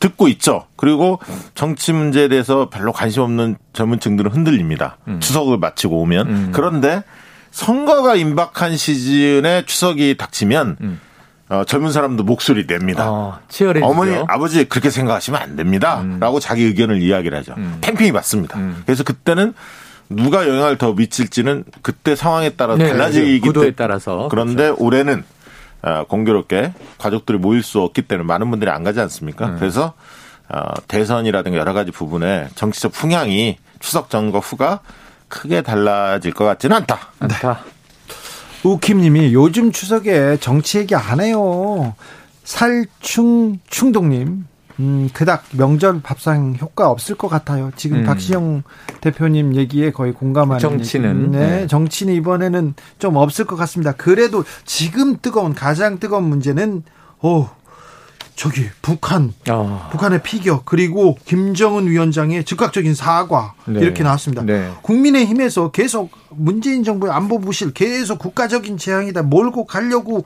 듣고 있죠. 그리고 정치 문제에 대해서 별로 관심 없는 젊은 층들은 흔들립니다. 음. 추석을 마치고 오면. 그런데 선거가 임박한 시즌에 추석이 닥치면 어, 젊은 사람도 목소리 냅니다. 음. 어, 치열해지죠. 음. 어머니, 아버지 그렇게 생각하시면 안 됩니다. 라고 자기 의견을 이야기를 하죠. 팽팽히 받습니다. 그래서 그때는 누가 영향을 더 미칠지는 그때 상황에 따라 네, 달라지기 구도에 때문에 따라서 그런데 올해는 어, 공교롭게 가족들이 모일 수 없기 때문에 많은 분들이 안 가지 않습니까? 그래서 어, 대선이라든가 여러 가지 부분에 정치적 풍향이 추석 전과 후가 크게 달라질 것 같지는 않다. 않다. 우킴님이 요즘 추석에 정치 얘기 안 해요. 살충 충동님. 음, 그닥 명절 밥상 효과 없을 것 같아요. 지금 음. 박시영 대표님 얘기에 거의 공감하는. 정치는. 네, 네. 정치는 이번에는 좀 없을 것 같습니다. 그래도 지금 뜨거운 가장 뜨거운 문제는 오 저기 북한 어. 북한의 피격 그리고 김정은 위원장의 즉각적인 사과 네. 이렇게 나왔습니다. 네. 국민의힘에서 계속 문재인 정부의 안보 부실 계속 국가적인 재앙이다 몰고 가려고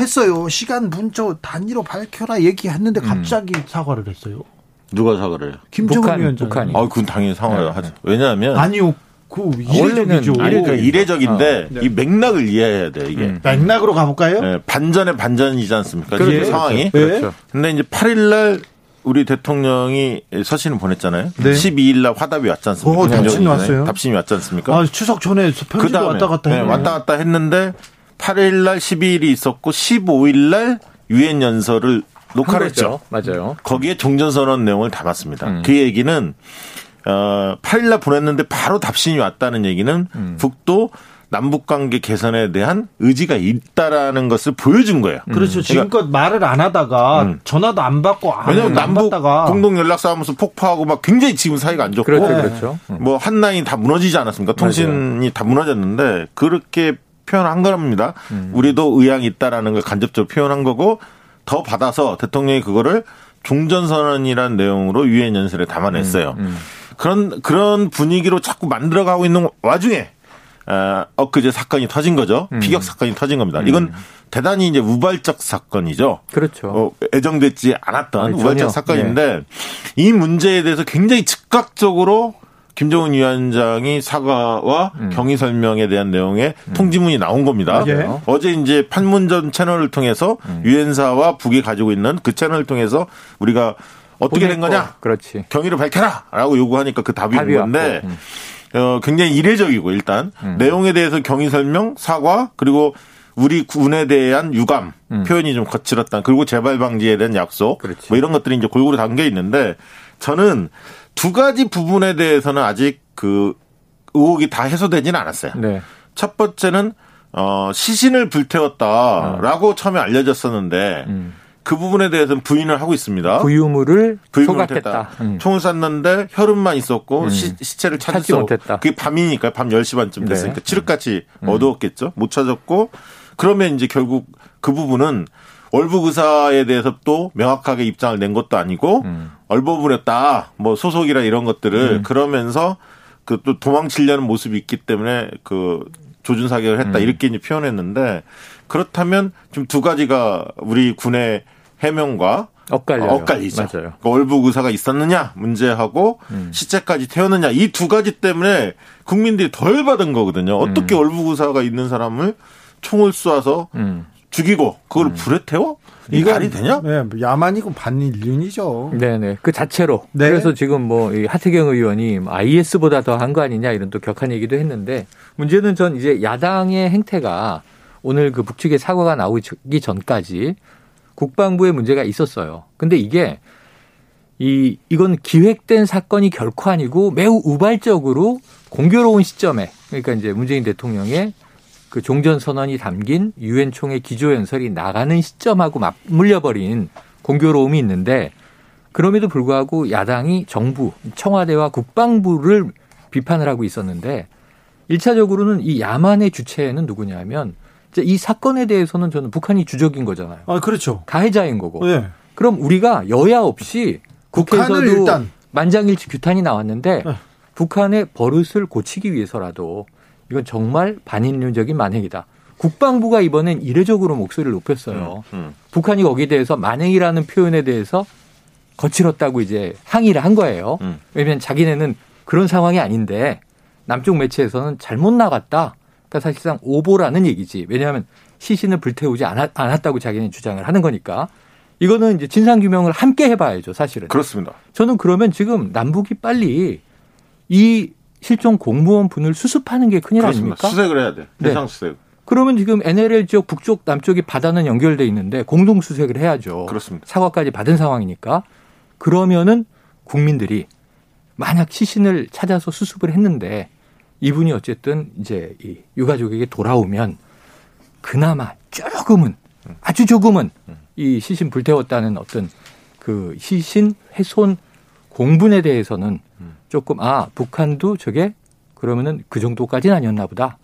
했어요. 시간 문자 단위로 밝혀라 얘기했는데 음. 갑자기 사과를 했어요. 누가 사과를 해요? 김정은 북한, 위원장. 북한이. 아, 그건 당연히 상황을 네. 하죠. 왜냐하면 아니요. 그 이례적이죠. 원래는 아니, 그러니까 이례적인데 네. 이 맥락을 이해해야 돼 이게 음. 맥락으로 가볼까요? 예, 반전의 반전이지 않습니까? 그렇죠. 지금 상황이. 네. 그렇죠. 근데 이제 8일날 우리 대통령이 서신을 보냈잖아요. 네. 12일날 화답이 왔지 않습니까? 어, 답신이 김정은이 왔어요? 답신이 왔지 않습니까? 아, 추석 전에 편지도 그다음에, 왔다 갔다 네, 했네. 왔다 갔다 했는데 8일날 12일이 있었고 15일날 유엔 연설을 녹화를 했죠. 그렇죠. 맞아요. 거기에 종전선언 내용을 담았습니다. 음. 그 얘기는 어 8일날 보냈는데 바로 답신이 왔다는 얘기는 음. 북도 남북 관계 개선에 대한 의지가 있다라는 것을 보여준 거예요. 그렇죠. 지금껏 말을 안 하다가 음. 전화도 안 받고 안, 왜냐하면 안 남북 공동 연락사무소 폭파하고 막 굉장히 지금 사이가 안 좋고 그렇죠. 그렇죠. 음. 뭐 한라인 다 무너지지 않았습니까? 통신이 다 무너졌는데 그렇게 표현한 겁니다. 음. 우리도 의향이 있다라는 걸 간접적으로 표현한 거고 더 받아서 대통령이 그거를 종전선언이라는 내용으로 유엔 연설에 담아냈어요. 음. 그런 그런 분위기로 자꾸 만들어가고 있는 와중에 어, 엊그제 사건이 터진 거죠. 음. 피격 사건이 터진 겁니다. 이건 대단히 이제 우발적 사건이죠. 그렇죠. 어, 애정되지 않았던 아니, 우발적. 사건인데 이 문제에 대해서 굉장히 즉각적으로 김정은 위원장이 사과와 음. 경위 설명에 대한 내용의 통지문이 나온 겁니다. 예. 맞아요. 어제 이제 판문점 채널을 통해서 음. 유엔사와 북이 가지고 있는 그 채널을 통해서 우리가 어떻게 된. 거냐? 그렇지. 경위를 밝혀라라고 요구하니까 그 답이 답이 있는 건데 왔고. 음. 어, 굉장히 이례적이고 일단 내용에 대해서 경위 설명, 사과 그리고 우리 군에 대한 유감 표현이 좀 거칠었다. 그리고 재발 방지에 대한 약속 음. 그렇지. 뭐 이런 것들이 이제 골고루 담겨 있는데 저는 두 가지 부분에 대해서는 아직 그 의혹이 다 해소되지는 않았어요. 네. 첫 번째는 어 시신을 불태웠다라고 처음에 알려졌었는데 음. 그 부분에 대해서는 부인을 하고 있습니다. 부유물을 소각했다. 했다. 음. 총을 쐈는데 혈흔만 있었고 시, 시체를 찾을 찾지 수 못했다. 그게 밤이니까 밤 10시 반쯤 됐으니까 네. 칠흑같이 어두웠겠죠. 못 찾았고 그러면 이제 결국 그 부분은 월북 의사에 대해서 또 명확하게 입장을 낸 것도 아니고 음. 얼버무렸다. 뭐 소속이라 이런 것들을 그러면서 그 또 도망치려는 모습이 있기 때문에 그 조준 사격을 했다 음. 이렇게 이제 표현했는데 그렇다면 좀두 가지가 우리 군의 해명과 엇갈려요. 엇갈리죠. 맞아요. 음. 그 월북 의사가 있었느냐 문제하고 시체까지 태웠느냐 이 두 가지 때문에 국민들이 덜 받은 거거든요. 어떻게 월북 의사가 있는 사람을 총을 쏴서 음. 죽이고 그걸 음. 불에 태워? 이거 말이 되냐? 네, 야만이고 반인륜이죠. 네네. 그 자체로. 네. 그래서 지금 뭐 하태경 의원이 IS보다 더 한 거 아니냐 이런 또 격한 얘기도 했는데 문제는 전 이제 야당의 행태가 오늘 그 북측의 사과가 나오기 전까지 국방부에 문제가 있었어요. 근데 이게 이 이건 기획된 사건이 결코 아니고 매우 우발적으로 공교로운 시점에 그러니까 이제 문재인 대통령의 그 종전 선언이 담긴 유엔 총회 기조 연설이 나가는 시점하고 맞물려 버린 공교로움이 있는데 그럼에도 불구하고 야당이 정부, 청와대와 국방부를 비판을 하고 있었는데 일차적으로는 이 야만의 주체는 누구냐면 이 사건에 대해서는 저는 북한이 주적인 거잖아요. 아, 그렇죠. 가해자인 거고. 네. 그럼 우리가 여야 없이 국회에서도 일단 만장일치 규탄이 나왔는데 네. 북한의 버릇을 고치기 위해서라도 이건 정말 반인륜적인 만행이다. 국방부가 이번엔 이례적으로 목소리를 높였어요. 음, 음. 북한이 거기에 대해서 만행이라는 표현에 대해서 거칠었다고 이제 항의를 한 거예요. 음. 왜냐하면 자기네는 그런 상황이 아닌데 남쪽 매체에서는 잘못 나갔다. 그러니까 사실상 오보라는 얘기지. 왜냐하면 시신을 불태우지 않았, 다고 자기는 주장을 하는 거니까. 이거는 이제 진상 규명을 함께 해봐야죠, 사실은. 그렇습니다. 저는 그러면 지금 남북이 빨리 이 실종 공무원 분을 수습하는 게 큰일 그렇습니다. 아닙니까? 수색을 해야 돼. 네. 대상 네. 수색. 그러면 지금 NLL 지역 북쪽 남쪽이 바다는 연결돼 있는데 공동 수색을 해야죠. 그렇습니다. 사과까지 받은 상황이니까 그러면은 국민들이 만약 시신을 찾아서 수습을 했는데 이분이 어쨌든 이제 이 유가족에게 돌아오면 그나마 조금은 아주 조금은 이 시신 불태웠다는 어떤 그 시신 훼손 공분에 대해서는 조금 아 북한도 저게 그러면은 그 정도까지는 아니었나 보다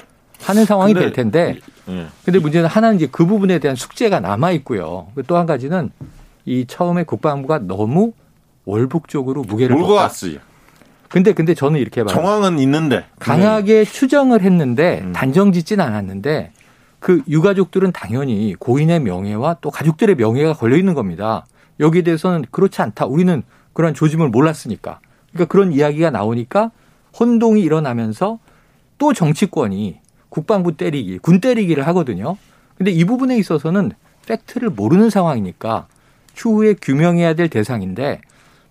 하는 상황이 근데, 될 텐데 예. 근데 문제는 하나는 이제 그 부분에 대한 숙제가 남아 있고요. 또 한 가지는 이 처음에 국방부가 너무 월북 쪽으로 무게를 몰고 왔어요. 근데 근데 저는 이렇게 봐요. 정황은 있는데 강하게 추정을 했는데 음. 단정 짓진 않았는데 그 유가족들은 당연히 고인의 명예와 또 가족들의 명예가 걸려 있는 겁니다. 여기에 대해서는 그렇지 않다. 우리는 그런 조짐을 몰랐으니까. 그러니까 그런 이야기가 나오니까 혼동이 일어나면서 또 정치권이 국방부 때리기, 군 때리기를 하거든요. 근데 이 부분에 있어서는 팩트를 모르는 상황이니까 추후에 규명해야 될 대상인데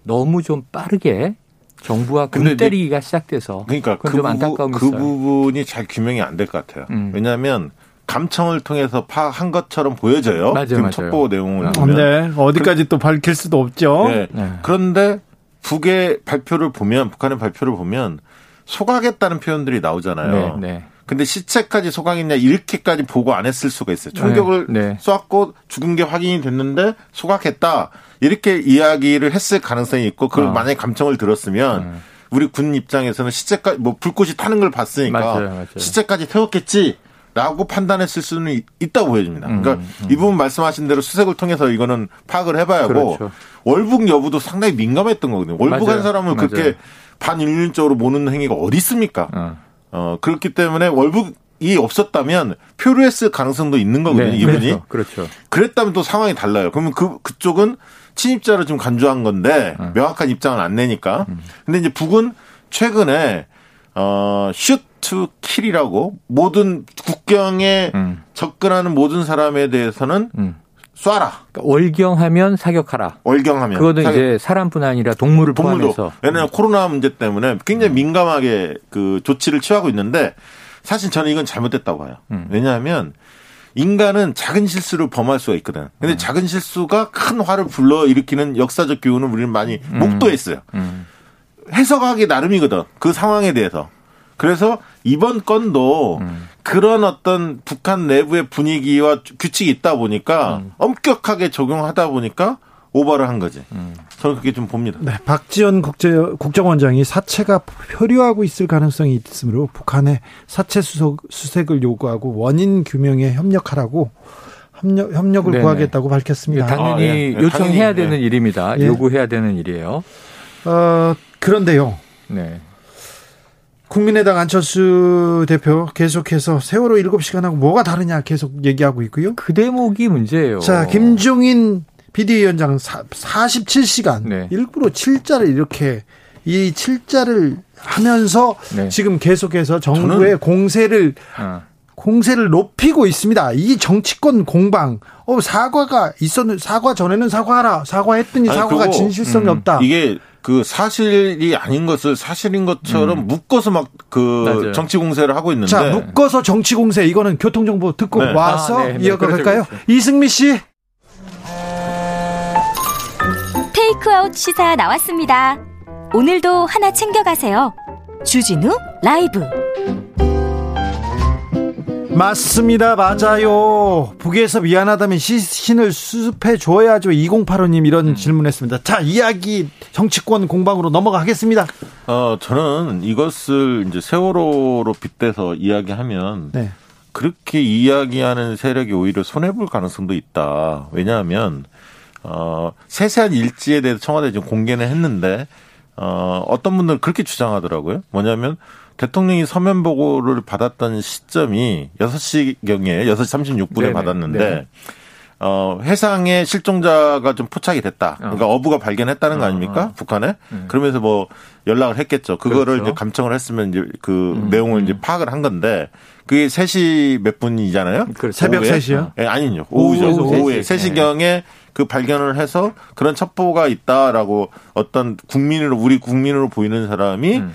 너무 좀 빠르게 정부와 군 때리기가 시작돼서 그러니까 그, 부분, 그 부분이 잘 규명이 안 될 것 같아요. 음. 왜냐하면 감청을 통해서 파악한 것처럼 보여져요. 맞아요, 지금 맞아요. 첩보 내용을 보면. 네, 어디까지 그, 또 밝힐 수도 없죠. 네. 네. 그런데 북의 발표를 보면 북한의 발표를 보면 소각했다는 표현들이 나오잖아요. 네, 네. 근데 시체까지 소각했냐 이렇게까지 보고 안 했을 수가 있어요. 총격을 네, 네. 쏘았고 죽은 게 확인이 됐는데 소각했다 이렇게 이야기를 했을 가능성이 있고 그걸 어. 만약에 감청을 들었으면 음. 우리 군 입장에서는 시체까지 뭐 불꽃이 타는 걸 봤으니까 맞아요, 맞아요. 시체까지 태웠겠지. 라고 판단했을 수는 있다고 보여집니다. 그러니까 음, 음. 이 부분 말씀하신 대로 수색을 통해서 이거는 파악을 해봐야 하고 그렇죠. 월북 여부도 상당히 민감했던 거거든요. 월북한 사람을 맞아요. 그렇게 반인륜적으로 모는 행위가 어디 있습니까? 어. 어, 그렇기 때문에 월북이 없었다면 표류했을 가능성도 있는 거거든요. 네, 이분이. 그렇죠. 그렇죠. 그랬다면 또 상황이 달라요. 그러면 그 그쪽은 침입자를 좀 간주한 건데 어. 명확한 입장을 안 내니까. 음. 근데 이제 북은 최근에 어, 슛투 킬이라고 모든 국경에 음. 접근하는 모든 사람에 대해서는 음. 쏴라. 그러니까 월경하면 사격하라. 월경하면. 그거는 사격. 이제 사람뿐 아니라 동물을 동물도. 포함해서. 왜냐하면 음. 코로나 문제 때문에 굉장히 음. 민감하게 그 조치를 취하고 있는데 사실 저는 이건 잘못됐다고 봐요. 음. 왜냐하면 인간은 작은 실수를 범할 수가 있거든. 근데 음. 작은 실수가 큰 화를 불러 일으키는 역사적 교훈을 우리는 많이 음. 목도했어요. 음. 해석하기 나름이거든. 그 상황에 대해서. 그래서 이번 건도 음. 그런 어떤 북한 내부의 분위기와 규칙이 있다 보니까 음. 엄격하게 적용하다 보니까 오버를 한 거지. 음. 저는 그렇게 좀 봅니다. 네, 박지원 국제, 국정원장이 사체가 표류하고 있을 가능성이 있으므로 북한의 사체 수석, 수색을 요구하고 원인 규명에 협력하라고 협력, 협력을 네네. 구하겠다고 밝혔습니다. 당연히 아, 예. 요청해야 당연히, 되는 네. 일입니다. 예. 요구해야 되는 일이에요. 어, 그런데요. 네. 국민의당 안철수 대표 계속해서 세월호 7시간하고 뭐가 다르냐 계속 얘기하고 있고요. 그 대목이 문제예요. 자, 김종인 비대위원장 47시간 네. 일부러 7자를 이렇게 이 7자를 하면서 네. 지금 계속해서 정부의 공세를 어. 공세를 높이고 있습니다. 이 정치권 공방, 어, 사과가 있었는, 사과 전에는 사과하라. 사과했더니 아니, 사과가 그리고, 진실성이 음, 없다. 이게 그 사실이 아닌 것을 사실인 것처럼 묶어서 막 그. 정치 공세를 하고 있는데 자, 묶어서 정치 공세, 이거는 교통 정보 듣고 네. 와서 아, 네, 네. 이어가 그렇죠, 갈까요? 그렇죠. 이승미 씨. 테이크아웃 시사 나왔습니다. 오늘도 하나 챙겨가세요. 주진우 라이브. 맞습니다. 맞아요. 북에서 미안하다면 시신을 수습해 줘야죠. 2085님 이런 질문했습니다. 자, 이야기 정치권 공방으로 넘어가겠습니다. 어 저는 이것을 이제 세월호로 빗대서 이야기하면 네. 그렇게 이야기하는 세력이 오히려 손해 볼 가능성도 있다. 왜냐하면 어 세세한 일지에 대해서 청와대 지금 공개는 했는데 어 어떤 분들은 그렇게 주장하더라고요. 뭐냐면 대통령이 서면 보고를 받았던 시점이 6시경에 6시 36분에 네네. 받았는데 네. 어, 해상에 실종자가 좀 포착이 됐다. 그러니까 어부가 발견했다는 거 어, 아닙니까? 어. 북한에? 그러면서 뭐 연락을 했겠죠. 그거를 그렇죠. 이제 감청을 했으면 이제 그 음, 내용을 음. 이제 파악을 한 건데 그게 3시 몇 분이잖아요. 그렇죠. 새벽 오후에? 3시요? 예, 아니요. 오후죠. 오후 오후에 3시. 3시 경에 그 발견을 해서 그런 첩보가 있다라고 어떤 국민으로 우리 국민으로 보이는 사람이 음.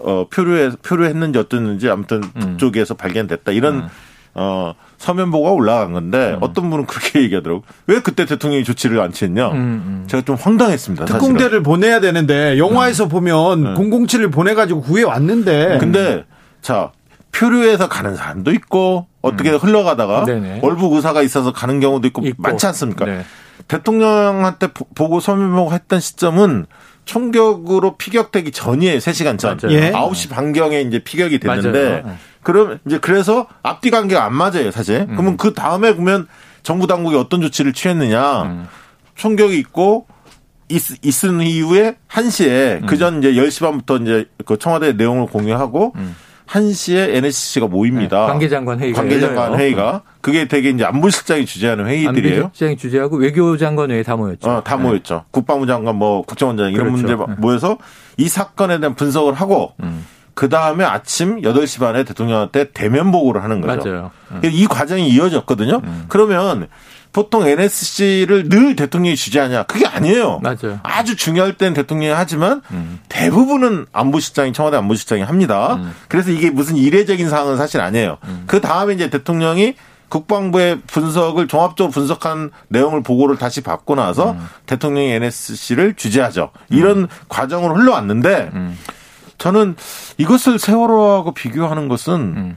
어 표류해 표류했는지 어땠는지 아무튼 음. 북쪽에서 발견됐다. 이런 음. 어 서면 보고가 올라간 건데 어떤 분은 그렇게 얘기하더라고. 왜 그때 대통령이 조치를 안 취했냐? 음, 음. 제가 좀 황당했습니다. 사실은. 특공대를 보내야 되는데 영화에서 보면 네. 007을 보내가지고 구해 왔는데 근데 자 표류해서 가는 사람도 있고 어떻게 흘러가다가 음. 네네. 월북 의사가 있어서 가는 경우도 있고, 있고. 많지 않습니까? 네. 대통령한테 보- 보고 서면 보고 했던 시점은 총격으로 피격되기 전이에요. 3시간 전. 맞아요. 예. 9시 반경에 이제 피격이 됐는데 맞아요. 그럼 이제 그래서 앞뒤 관계가 안 맞아요, 사실. 음. 그러면 그 다음에 보면 정부 당국이 어떤 조치를 취했느냐. 음. 총격이 있고 있, 있은 이후에 1시에 그전 이제 10시 반부터 이제 그 청와대 내용을 공유하고 1시에 NSC가 모입니다. 음. 네, 관계장관 회의가 관계장관. 회의가 그게 되게 이제 안보실장이 주재하는 회의들이에요. 안보실장이 주재하고 외교장관 회의 다 모였죠. 어, 다 모였죠. 국방부 장관, 뭐 국정원장 이런 그렇죠. 문제 네. 모여서 이 사건에 대한 분석을 하고 음. 그 다음에 아침 8시 반에 대통령한테 대면 보고를 하는 거죠. 맞아요. 음. 이 과정이 이어졌거든요. 그러면 보통 NSC를 늘 대통령이 주재하냐? 그게 아니에요. 맞아요. 아주 중요할 땐 대통령이 하지만 음. 대부분은 안보실장이 청와대 안보실장이 합니다. 음. 그래서 이게 무슨 이례적인 사항은 사실 아니에요. 그 다음에 이제 대통령이 국방부의 분석을 종합적으로 분석한 내용을 보고를 다시 받고 나서 음. 대통령이 NSC를 주재하죠. 이런 과정으로 흘러왔는데 음. 저는 이것을 세월호하고 비교하는 것은 음.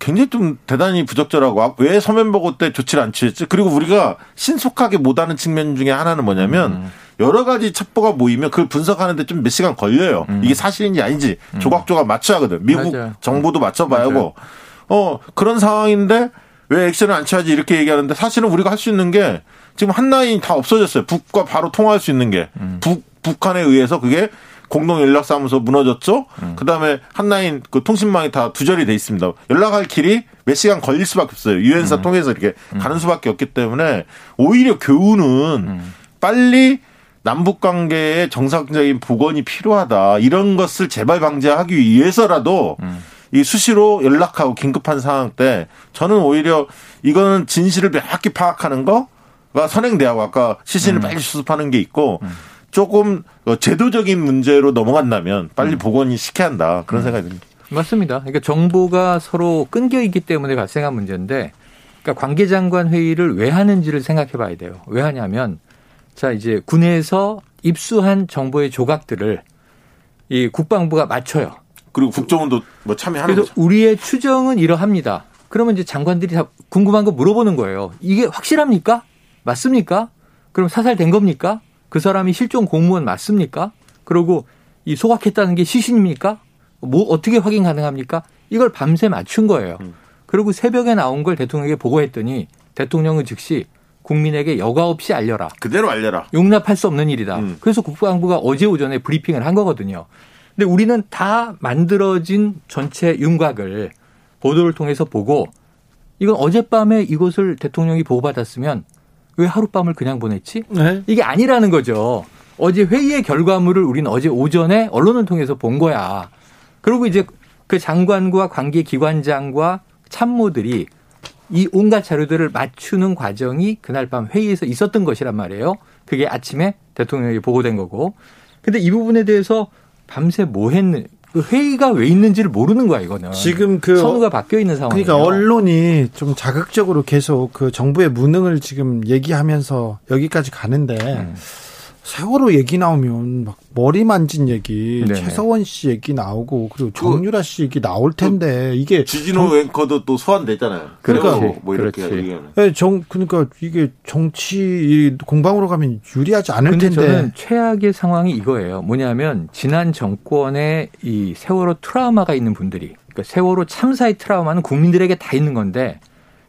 굉장히 좀 대단히 부적절하고 아, 왜 서면 보고 때 조치를 안 취했지? 그리고 우리가 신속하게 못하는 측면 중에 하나는 뭐냐면 음. 여러 가지 첩보가 모이면 그걸 분석하는데 좀 몇 시간 걸려요. 이게 사실인지 아닌지 조각조각 맞춰야 하거든. 미국 음. 맞아요. 정보도 맞춰봐야. 하고. 어, 그런 상황인데 왜 액션을 안 취하지 이렇게 얘기하는데 사실은 우리가 할 수 있는 게 지금 한 라인이 다 없어졌어요. 북과 바로 통화할 수 있는 게. 음. 북, 북한에 의해서 그게 공동 연락사무소 무너졌죠. 음. 그다음에 한라인 그 통신망이 다 두절이 돼 있습니다. 연락할 길이 몇 시간 걸릴 수밖에 없어요. 유엔사 음. 통해서 이렇게 가는 수밖에 없기 때문에 오히려 교훈은 음. 빨리 남북 관계의 정상적인 복원이 필요하다. 이런 것을 재발 방지하기 위해서라도 음. 이 수시로 연락하고 긴급한 상황 때 저는 오히려 이거는 진실을 명확히 파악하는 거가 선행돼하고 아까 시신을 빨리 수습하는 게 있고 조금 어, 제도적인 문제로 넘어간다면 빨리 복원이 시켜야 한다 그런 생각이 듭니다. 맞습니다. 그러니까 정보가 서로 끊겨 있기 때문에 발생한 문제인데, 그러니까 관계장관 회의를 왜 하는지를 생각해 봐야 돼요. 왜 하냐면, 자, 이제 군에서 입수한 정보의 조각들을 이 국방부가 맞춰요. 그리고 국정원도 뭐 참여하는 그래서 거죠. 우리의 추정은 이러합니다. 그러면 이제 장관들이 다 궁금한 거 물어보는 거예요. 이게 확실합니까? 맞습니까? 그럼 사살된 겁니까? 그 사람이 실종 공무원 맞습니까? 그리고 이 소각했다는 게 시신입니까? 뭐 어떻게 확인 가능합니까? 이걸 밤새 맞춘 거예요. 그리고 새벽에 나온 걸 대통령에게 보고했더니 대통령은 즉시 국민에게 여과 없이 알려라. 그대로 알려라. 용납할 수 없는 일이다. 음. 그래서 국방부가 어제 오전에 브리핑을 한 거거든요. 근데 우리는 다 만들어진 전체 윤곽을 보도를 통해서 보고 이건 어젯밤에 이것을 대통령이 보고받았으면 왜 하룻밤을 그냥 보냈지? 네. 이게 아니라는 거죠. 어제 회의의 결과물을 우리는 어제 오전에 언론을 통해서 본 거야. 그리고 이제 그 장관과 관계 기관장과 참모들이 이 온갖 자료들을 맞추는 과정이 그날 밤 회의에서 있었던 것이란 말이에요. 그게 아침에 대통령에게 보고된 거고. 근데 이 부분에 대해서 밤새 뭐 했는 그 회의가 왜 있는지를 모르는 거야 이거는. 지금 그 선우가 바뀌어 있는 상황이에요. 그러니까 언론이 좀 자극적으로 계속 그 정부의 무능을 지금 얘기하면서 여기까지 가는데 음. 세월호 얘기 나오면 막 머리 만진 얘기, 네네. 최서원 씨 얘기 나오고 그리고 정유라 씨 얘기 나올 텐데 이게 주진호 앵커도 또 소환됐잖아요. 세월호 뭐 이렇게. 얘기하는. 예, 정 그러니까 이게 정치 이 공방으로 가면 유리하지 않을 근데 텐데 저는 최악의 상황이 이거예요. 뭐냐면 지난 정권에 이 세월호 트라우마가 있는 분들이 그러니까 세월호 참사의 트라우마는 국민들에게 다 있는 건데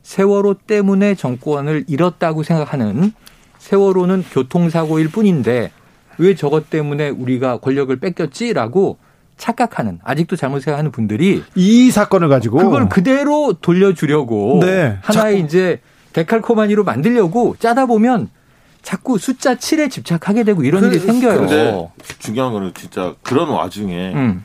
세월호 때문에 정권을 잃었다고 생각하는 세월호는 교통사고일 뿐인데 왜 저것 때문에 우리가 권력을 뺏겼지라고 착각하는 아직도 잘못 생각하는 분들이 이 사건을 가지고 그걸 그대로 돌려주려고 네. 하나의 자꾸- 이제 데칼코마니로 만들려고 짜다 보면 자꾸 숫자 7에 집착하게 되고 이런 그- 일이 생겨요. 근데 중요한 거는 진짜 그런 와중에 음.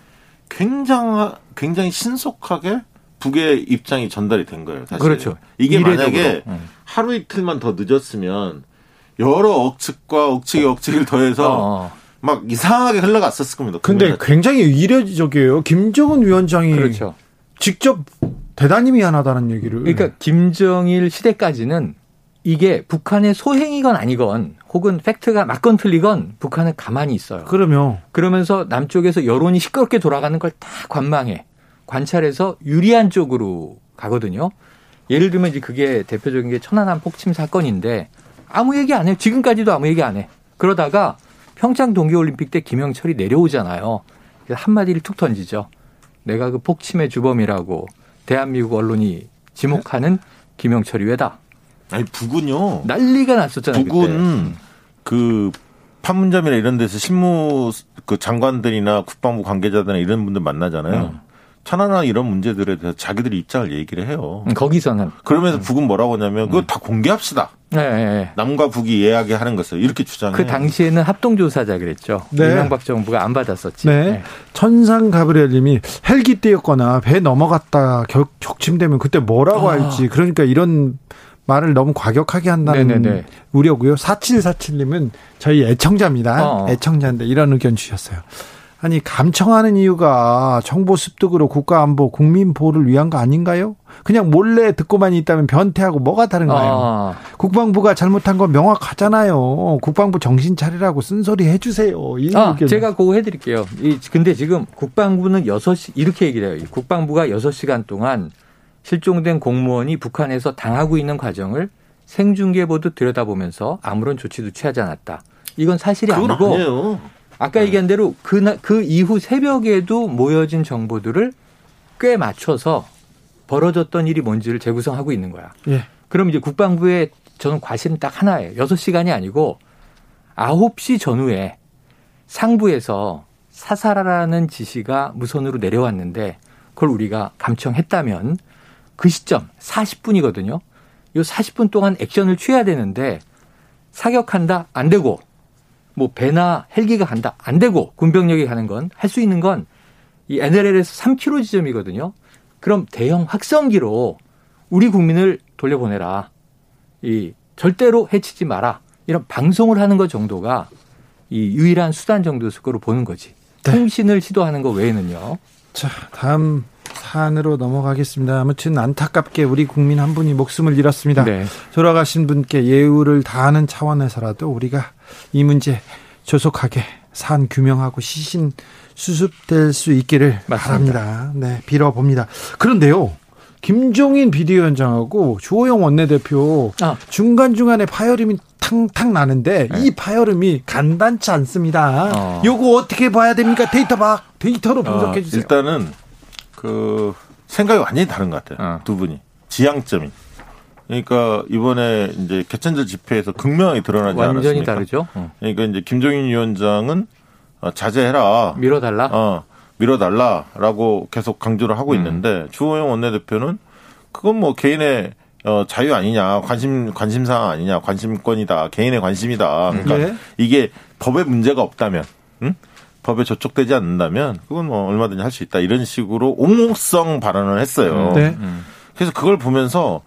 굉장히 굉장히 신속하게 북의 입장이 전달이 된 거예요. 사실. 그렇죠. 이게 이례적으로. 만약에 음. 하루 이틀만 더 늦었으면 여러 억측과 억측이 억측을 더해서 어, 막 이상하게 흘러갔었을 겁니다. 근데. 굉장히 이례적이에요. 김정은 위원장이 그렇죠. 직접 대단히 미안하다는 얘기를 그러니까 김정일 시대까지는 이게 북한의 소행이건 아니건 혹은 팩트가 맞건 틀리건 북한은 가만히 있어요. 그러면 그러면서 남쪽에서 여론이 시끄럽게 돌아가는 걸 다 관망해 관찰해서 유리한 쪽으로 가거든요. 예를 들면 이제 그게 대표적인 게 천안함 폭침 사건인데 아무 얘기 안 해. 지금까지도 아무 얘기 안 해. 그러다가 평창 동계올림픽 때 김영철이 내려오잖아요. 한마디를 툭 던지죠. 내가 그 폭침의 주범이라고 대한민국 언론이 지목하는 김영철이 왜다. 아니 북은요. 난리가 났었잖아요. 북은 그 판문점이나 이런 데서 신무 그 장관들이나 국방부 관계자들이나 이런 분들 만나잖아요. 음. 천안함 이런 문제들에 대해서 자기들이 입장을 얘기를 해요. 그때. 거기서는 그러면서 북은 뭐라고 하냐면 그거 다 공개합시다. 네, 네, 네. 남과 북이 이야기하는 것을 이렇게 주장해요. 그 당시에는 합동조사자 그랬죠. 네. 이명박 정부가 안 받았었지. 네. 천상 가브리엘님이 헬기 띄었거나 배 넘어갔다 격, 격침되면 그때 뭐라고 아. 할지 그러니까 이런 말을 너무 과격하게 한다는 네네네. 우려고요. 4747님은 저희 애청자입니다. 어. 애청자인데 이런 의견 주셨어요. 아니 감청하는 이유가 정보 습득으로 국가 안보, 국민 보호를 위한 거 아닌가요? 그냥 몰래 듣고만 있다면 변태하고 뭐가 다른가요? 아, 국방부가 잘못한 건 명확하잖아요. 국방부 정신 차리라고 쓴소리 해주세요. 이 아, 의견. 제가 그거 해드릴게요. 이, 근데 지금 국방부는 6시, 이렇게 얘기를 해요. 이 국방부가 6시간 동안 실종된 공무원이 북한에서 당하고 있는 과정을 생중계 보도 들여다보면서 아무런 조치도 취하지 않았다. 이건 사실이 그건 아니고 아니에요. 아까 얘기한 대로 그, 그 이후 새벽에도 모여진 정보들을 꽤 맞춰서 벌어졌던 일이 뭔지를 재구성하고 있는 거야. 예. 그럼 이제 국방부의 저는 과실은 딱 하나예요. 6시간이 아니고 9시 전후에 상부에서 사살하라는 지시가 무선으로 내려왔는데 그걸 우리가 감청했다면 그 시점 40분이거든요. 이 40분 동안 액션을 취해야 되는데 사격한다 안 되고 뭐 배나 헬기가 간다 안 되고 군병력이 가는 건 할 수 있는 건 이 NLL에서 3km 지점이거든요. 그럼 대형 확성기로 우리 국민을 돌려보내라. 이 절대로 해치지 마라. 이런 방송을 하는 것 정도가 이 유일한 수단 정도였을 거로 보는 거지. 네. 통신을 시도하는 거 외에는요. 자, 다음 사안으로 넘어가겠습니다. 아무튼 안타깝게 우리 국민 한 분이 목숨을 잃었습니다. 네. 돌아가신 분께 예우를 다하는 차원에서라도 우리가 이 문제 조속하게 사안 규명하고 시신 수습될 수 있기를 맞습니다. 바랍니다. 네, 빌어봅니다. 그런데요. 김종인 비대위원장하고 주호영 원내대표 아. 중간중간에 파열음이 탕탕 나는데 네. 이 파열음이 간단치 않습니다. 어. 요거 어떻게 봐야 됩니까? 데이터 봐. 데이터로 분석해 주세요. 일단은 그 생각이 완전히 다른 것 같아요. 어. 두 분이 지향점이. 그러니까 이번에 이제 개천절 집회에서 극명하게 드러나지 완전히 않았습니까? 다르죠. 어. 그러니까 이제 김종인 위원장은 어, 자제해라. 밀어달라. 어, 밀어달라라고 계속 강조를 하고 음. 있는데 주호영 원내대표는 그건 뭐 개인의 어, 자유 아니냐, 관심, 관심사항 아니냐, 관심권이다, 개인의 관심이다. 그러니까 네. 이게 법에 문제가 없다면, 응? 법에 저촉되지 않는다면, 그건 뭐 얼마든지 할 수 있다. 이런 식으로 옹호성 발언을 했어요. 네. 음. 그래서 그걸 보면서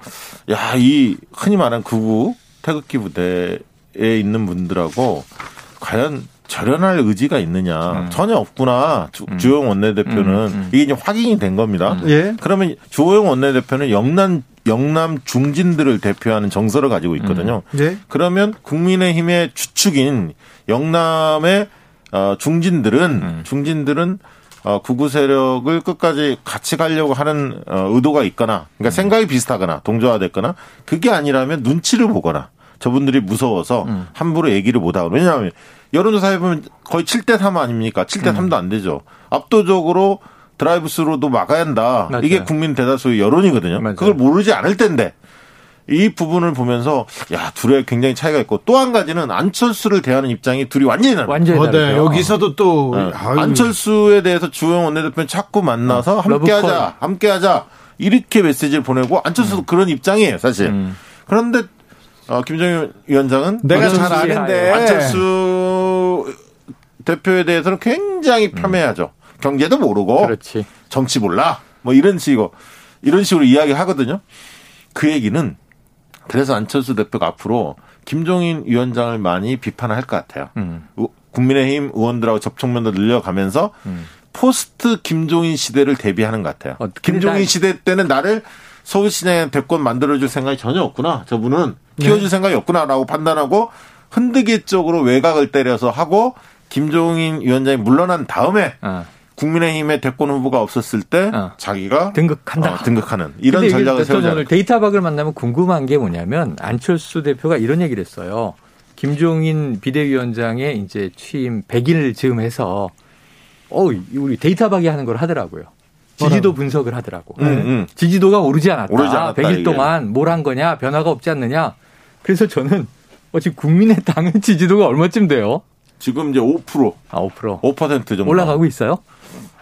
야, 이 흔히 말하는 구구 태극기 부대에 있는 분들하고 과연 절연할 의지가 있느냐 음. 전혀 없구나 주, 주호영 원내대표는 음, 음. 이게 이제 확인이 된 겁니다. 예. 그러면 주호영 원내대표는 영남 영남 중진들을 대표하는 정서를 가지고 있거든요. 네. 그러면 국민의힘의 주축인 영남의 어, 중진들은 음. 중진들은 어, 구구 세력을 끝까지 같이 가려고 하는 어, 의도가 있거나, 그러니까 생각이 비슷하거나 동조화됐거나, 그게 아니라면 눈치를 보거나, 저분들이 무서워서 함부로 얘기를 못 하고, 왜냐하면 여론조사해 보면 거의 7대 3 아닙니까? 7대 3도 안 되죠. 압도적으로 드라이브스루도 막아야 한다. 맞아요. 이게 국민 대다수의 여론이거든요. 맞아요. 그걸 모르지 않을 텐데. 이 부분을 보면서 야 둘의 굉장히 차이가 있고 또 한 가지는 안철수를 대하는 입장이 둘이 완전히 다릅니다. 완전히 어, 네. 여기서도 또 네. 안철수에 대해서 주호영 원내대표는 자꾸 만나서 어, 함께하자. 함께하자 이렇게 메시지를 보내고 안철수도 그런 입장이에요, 사실. 음. 그런데 어, 김정일 위원장은 내가 잘 아는데 안철수 대표에 대해서는 굉장히 폄훼하죠. 경제도 모르고 그렇지. 정치 몰라. 뭐 이런 식으로 이런 식으로 이야기하거든요. 그 얘기는 그래서 안철수 대표가 앞으로 김종인 위원장을 많이 비판할 것 같아요. 음. 우- 국민의힘 의원들하고 접촉면도 늘려가면서 post 김종인 시대를 대비하는 것 같아요. 어, 김종인 시대 때는 나를 서울시장에 대권 만들어줄 생각이 전혀 없구나. 저분은 키워줄 생각이 없구나라고 판단하고 흔들기 쪽으로 외곽을 때려서 하고 김종인 위원장이 물러난 다음에 어. 국민의힘의 대권 후보가 없었을 때 어. 자기가 등극한다. 어, 등극하는 이런 전략을 세우자. 오늘 데이터 박을 만나면 궁금한 게 뭐냐면 안철수 대표가 이런 얘기를 했어요. 김종인 비대위원장의 이제 취임 100일 즈음 해서 어 우리 데이터 박이 하는 걸 하더라고요. 지지도 분석을 하더라고. 음, 음. 지지도가 오르지 않았다. 오르지 않았다, 100일 이게. 동안 뭘 한 거냐? 변화가 없지 않느냐? 그래서 저는 어, 지금 국민의당은 지지도가 얼마쯤 돼요? 지금 이제 5% 아, 5%. 5% 정도 올라가고 있어요?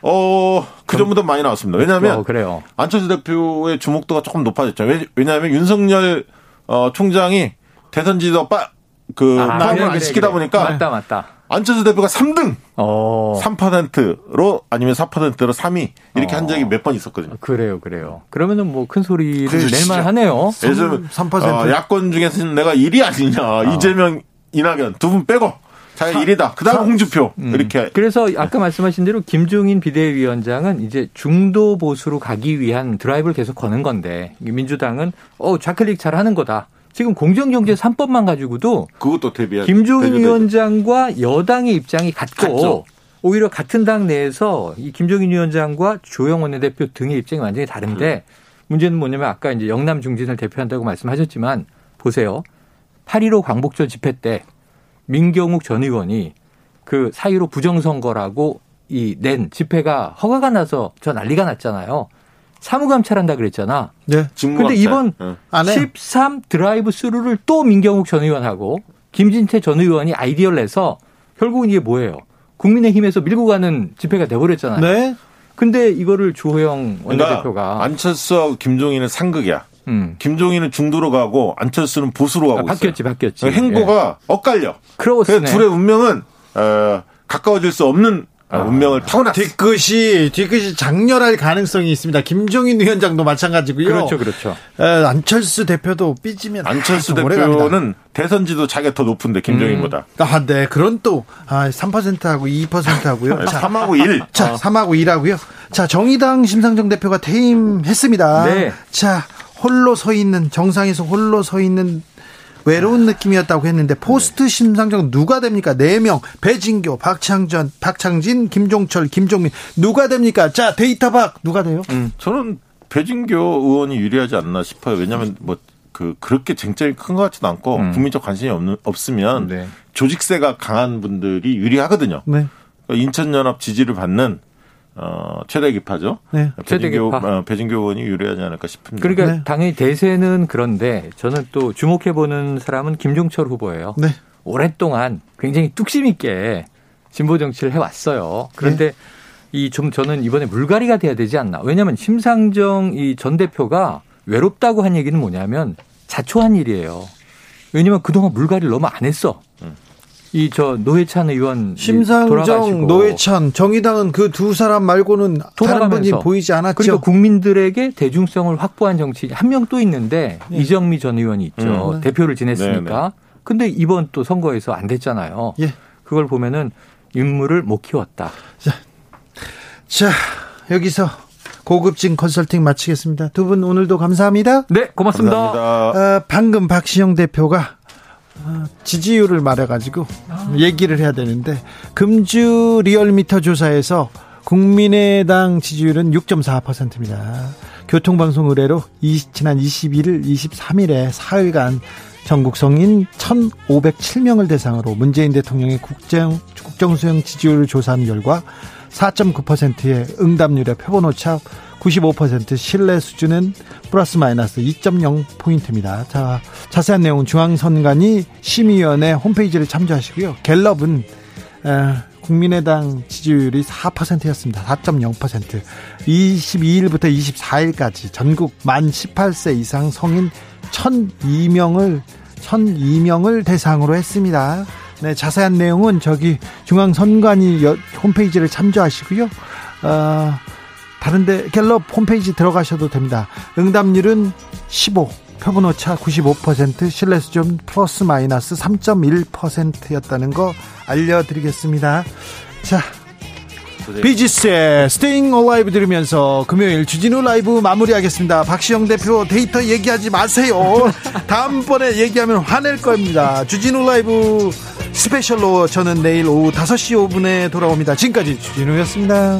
어, 그 전보다 많이 나왔습니다. 왜냐하면 어, 그래요. 안철수 대표의 주목도가 조금 높아졌죠. 왜- 왜냐하면 윤석열 어, 총장이 대선 지도 빠, 그, 아, 포함을 그래, 안 그래, 시키다 그래. 보니까 맞다, 맞다. 안철수 대표가 3등, 어. 3%로 아니면 4%로 3위 이렇게 한 적이 몇 번 있었거든요. 그래요, 그래요. 그러면은 뭐 큰 소리를 그죠, 낼 진짜. 만하네요. 그래서 3%. 어, 야권 중에서는 내가 1위 아니냐. 이재명, 이낙연 두 분 빼고 자기가 1위다. 그 다음 홍준표 이렇게 그래서 아까 말씀하신 대로 김종인 비대위원장은 이제 중도 보수로 가기 위한 드라이브를 계속 거는 건데 민주당은 어 좌클릭 잘 하는 거다. 지금 공정경제 3법만 가지고도 그것도 대비해. 김종인. 위원장과 여당의 입장이 같고 같죠. 오히려 같은 당 내에서 이 김종인 위원장과 조영 원내대표 등의 입장이 완전히 다른데 문제는 뭐냐면 아까 이제 영남 중진을 대표한다고 말씀하셨지만 보세요. 8.15 광복절 집회 때 민경욱 전 의원이 그 사이로 부정선거라고 이 낸 집회가 허가가 나서 저 난리가 났잖아요. 사무감찰한다 그랬잖아. 네. 근데 이번 어. 안 해요. 13 드라이브 스루를 또 민경욱 전 의원하고 김진태 전 의원이 아이디어를 내서 결국은 이게 뭐예요? 국민의힘에서 밀고 가는 집회가 돼버렸잖아요. 네. 근데 이거를 주호영 그러니까 원내대표가 안철수하고 김종인은 상극이야. 음. 김종인은 중도로 가고 안철수는 보수로 가고 아, 바뀌었지, 있어요. 바뀌었지. 그러니까 행보가 엇갈려. 크로스네. 그래서 둘의 운명은 어, 가까워질 수 없는 어, 운명을 타고났어. 뒤끝이 뒤끝이 장렬할 가능성이 있습니다. 김종인 위원장도 마찬가지고요. 그렇죠, 그렇죠. 에, 안철수 대표도 삐지면 안철수 오래 갑니다. 대표는 대선 지지도 자기가 더 높은데 김종인보다. 아, 네. 그런 또, 아, 3%하고 2%하고요. 자, 3하고 1. 자, 3하고 2하고요. 자, 정의당 심상정 대표가 퇴임했습니다. 네. 자, 홀로 서 있는, 정상에서 홀로 서 있는 외로운 느낌이었다고 했는데, post 심상정 누가 됩니까? 4명. 배진교, 박창전, 박창진, 김종철, 김종민. 누가 됩니까? 자, 데이터 박. 누가 돼요? 저는 배진교 의원이 유리하지 않나 싶어요. 왜냐하면 뭐 그 그렇게 쟁점이 큰 것 같지도 않고 국민적 관심이 없는 없으면 네. 조직세가 강한 분들이 유리하거든요. 네. 그러니까 인천연합 지지를 받는 어, 최대 기파죠. 네. 최대 배진교, 기파. 어, 배진교 의원이 유리하지 않을까 싶은데. 그러니까 네. 당연히 대세는 그런데 저는 또 주목해 보는 사람은 김종철 후보예요. 네. 오랫동안 굉장히 뚝심 있게 진보 정치를 해왔어요. 그런데 이좀 저는 이번에 물갈이가 돼야 되지 않나. 왜냐하면 심상정 이 전 대표가 외롭다고 한 얘기는 뭐냐면 자초한 일이에요. 왜냐하면 그동안 물갈이를 너무 안 했어. 이 저 노회찬 의원 심상정, 돌아가시고 노회찬, 정의당은 그 두 사람 말고는 다른 분이 돌아가면서 보이지 않았죠. 그러니까 국민들에게 대중성을 확보한 정치인 한 명 또 있는데 네. 이정미 전 의원이 있죠. 음. 대표를 지냈으니까. 네, 네. 근데 이번 또 선거에서 안 됐잖아요. 예. 그걸 보면은 인물을 못 키웠다. 자, 여기서 고급진 컨설팅 마치겠습니다. 두 분 오늘도 감사합니다. 네, 고맙습니다. 감사합니다. 어, 방금 박시영 대표가 어, 지지율을 말해가지고 얘기를 해야 되는데 금주 리얼미터 조사에서 국민의당 지지율은 6.4%입니다. 교통방송 의뢰로 20, 지난 21일, 23일에 사흘간 전국 성인 1,507명을 대상으로 문재인 대통령의 국정, 국정수행 지지율을 조사한 결과 4.9%의 응답률의 표본 오차 95% 신뢰 수준은 플러스 마이너스 2.0포인트입니다. 자, 자세한 내용은 중앙선관위 심의위원회 홈페이지를 참조하시고요. 갤럽은 에, 국민의당 지지율이 4%였습니다. 4.0%. 22일부터 24일까지 전국 만 18세 이상 성인 1,002명을 1,002명을 대상으로 했습니다. 네, 자세한 내용은 저기 중앙선관위 여- 홈페이지를 참조하시고요. 어, 다른데 갤럽 홈페이지 들어가셔도 됩니다. 응답률은 15, 표본오차 95%, 신뢰 수준 플러스 마이너스 3.1%였다는 거 알려드리겠습니다. 자, 비지스의 Stayin' Alive 들으면서 금요일 주진우 라이브 마무리하겠습니다. 박시영 대표 데이터 얘기하지 마세요. 다음번에 얘기하면 화낼 겁니다. 주진우 라이브 스페셜로 저는 내일 오후 5시 5분에 돌아옵니다. 지금까지 주진우였습니다.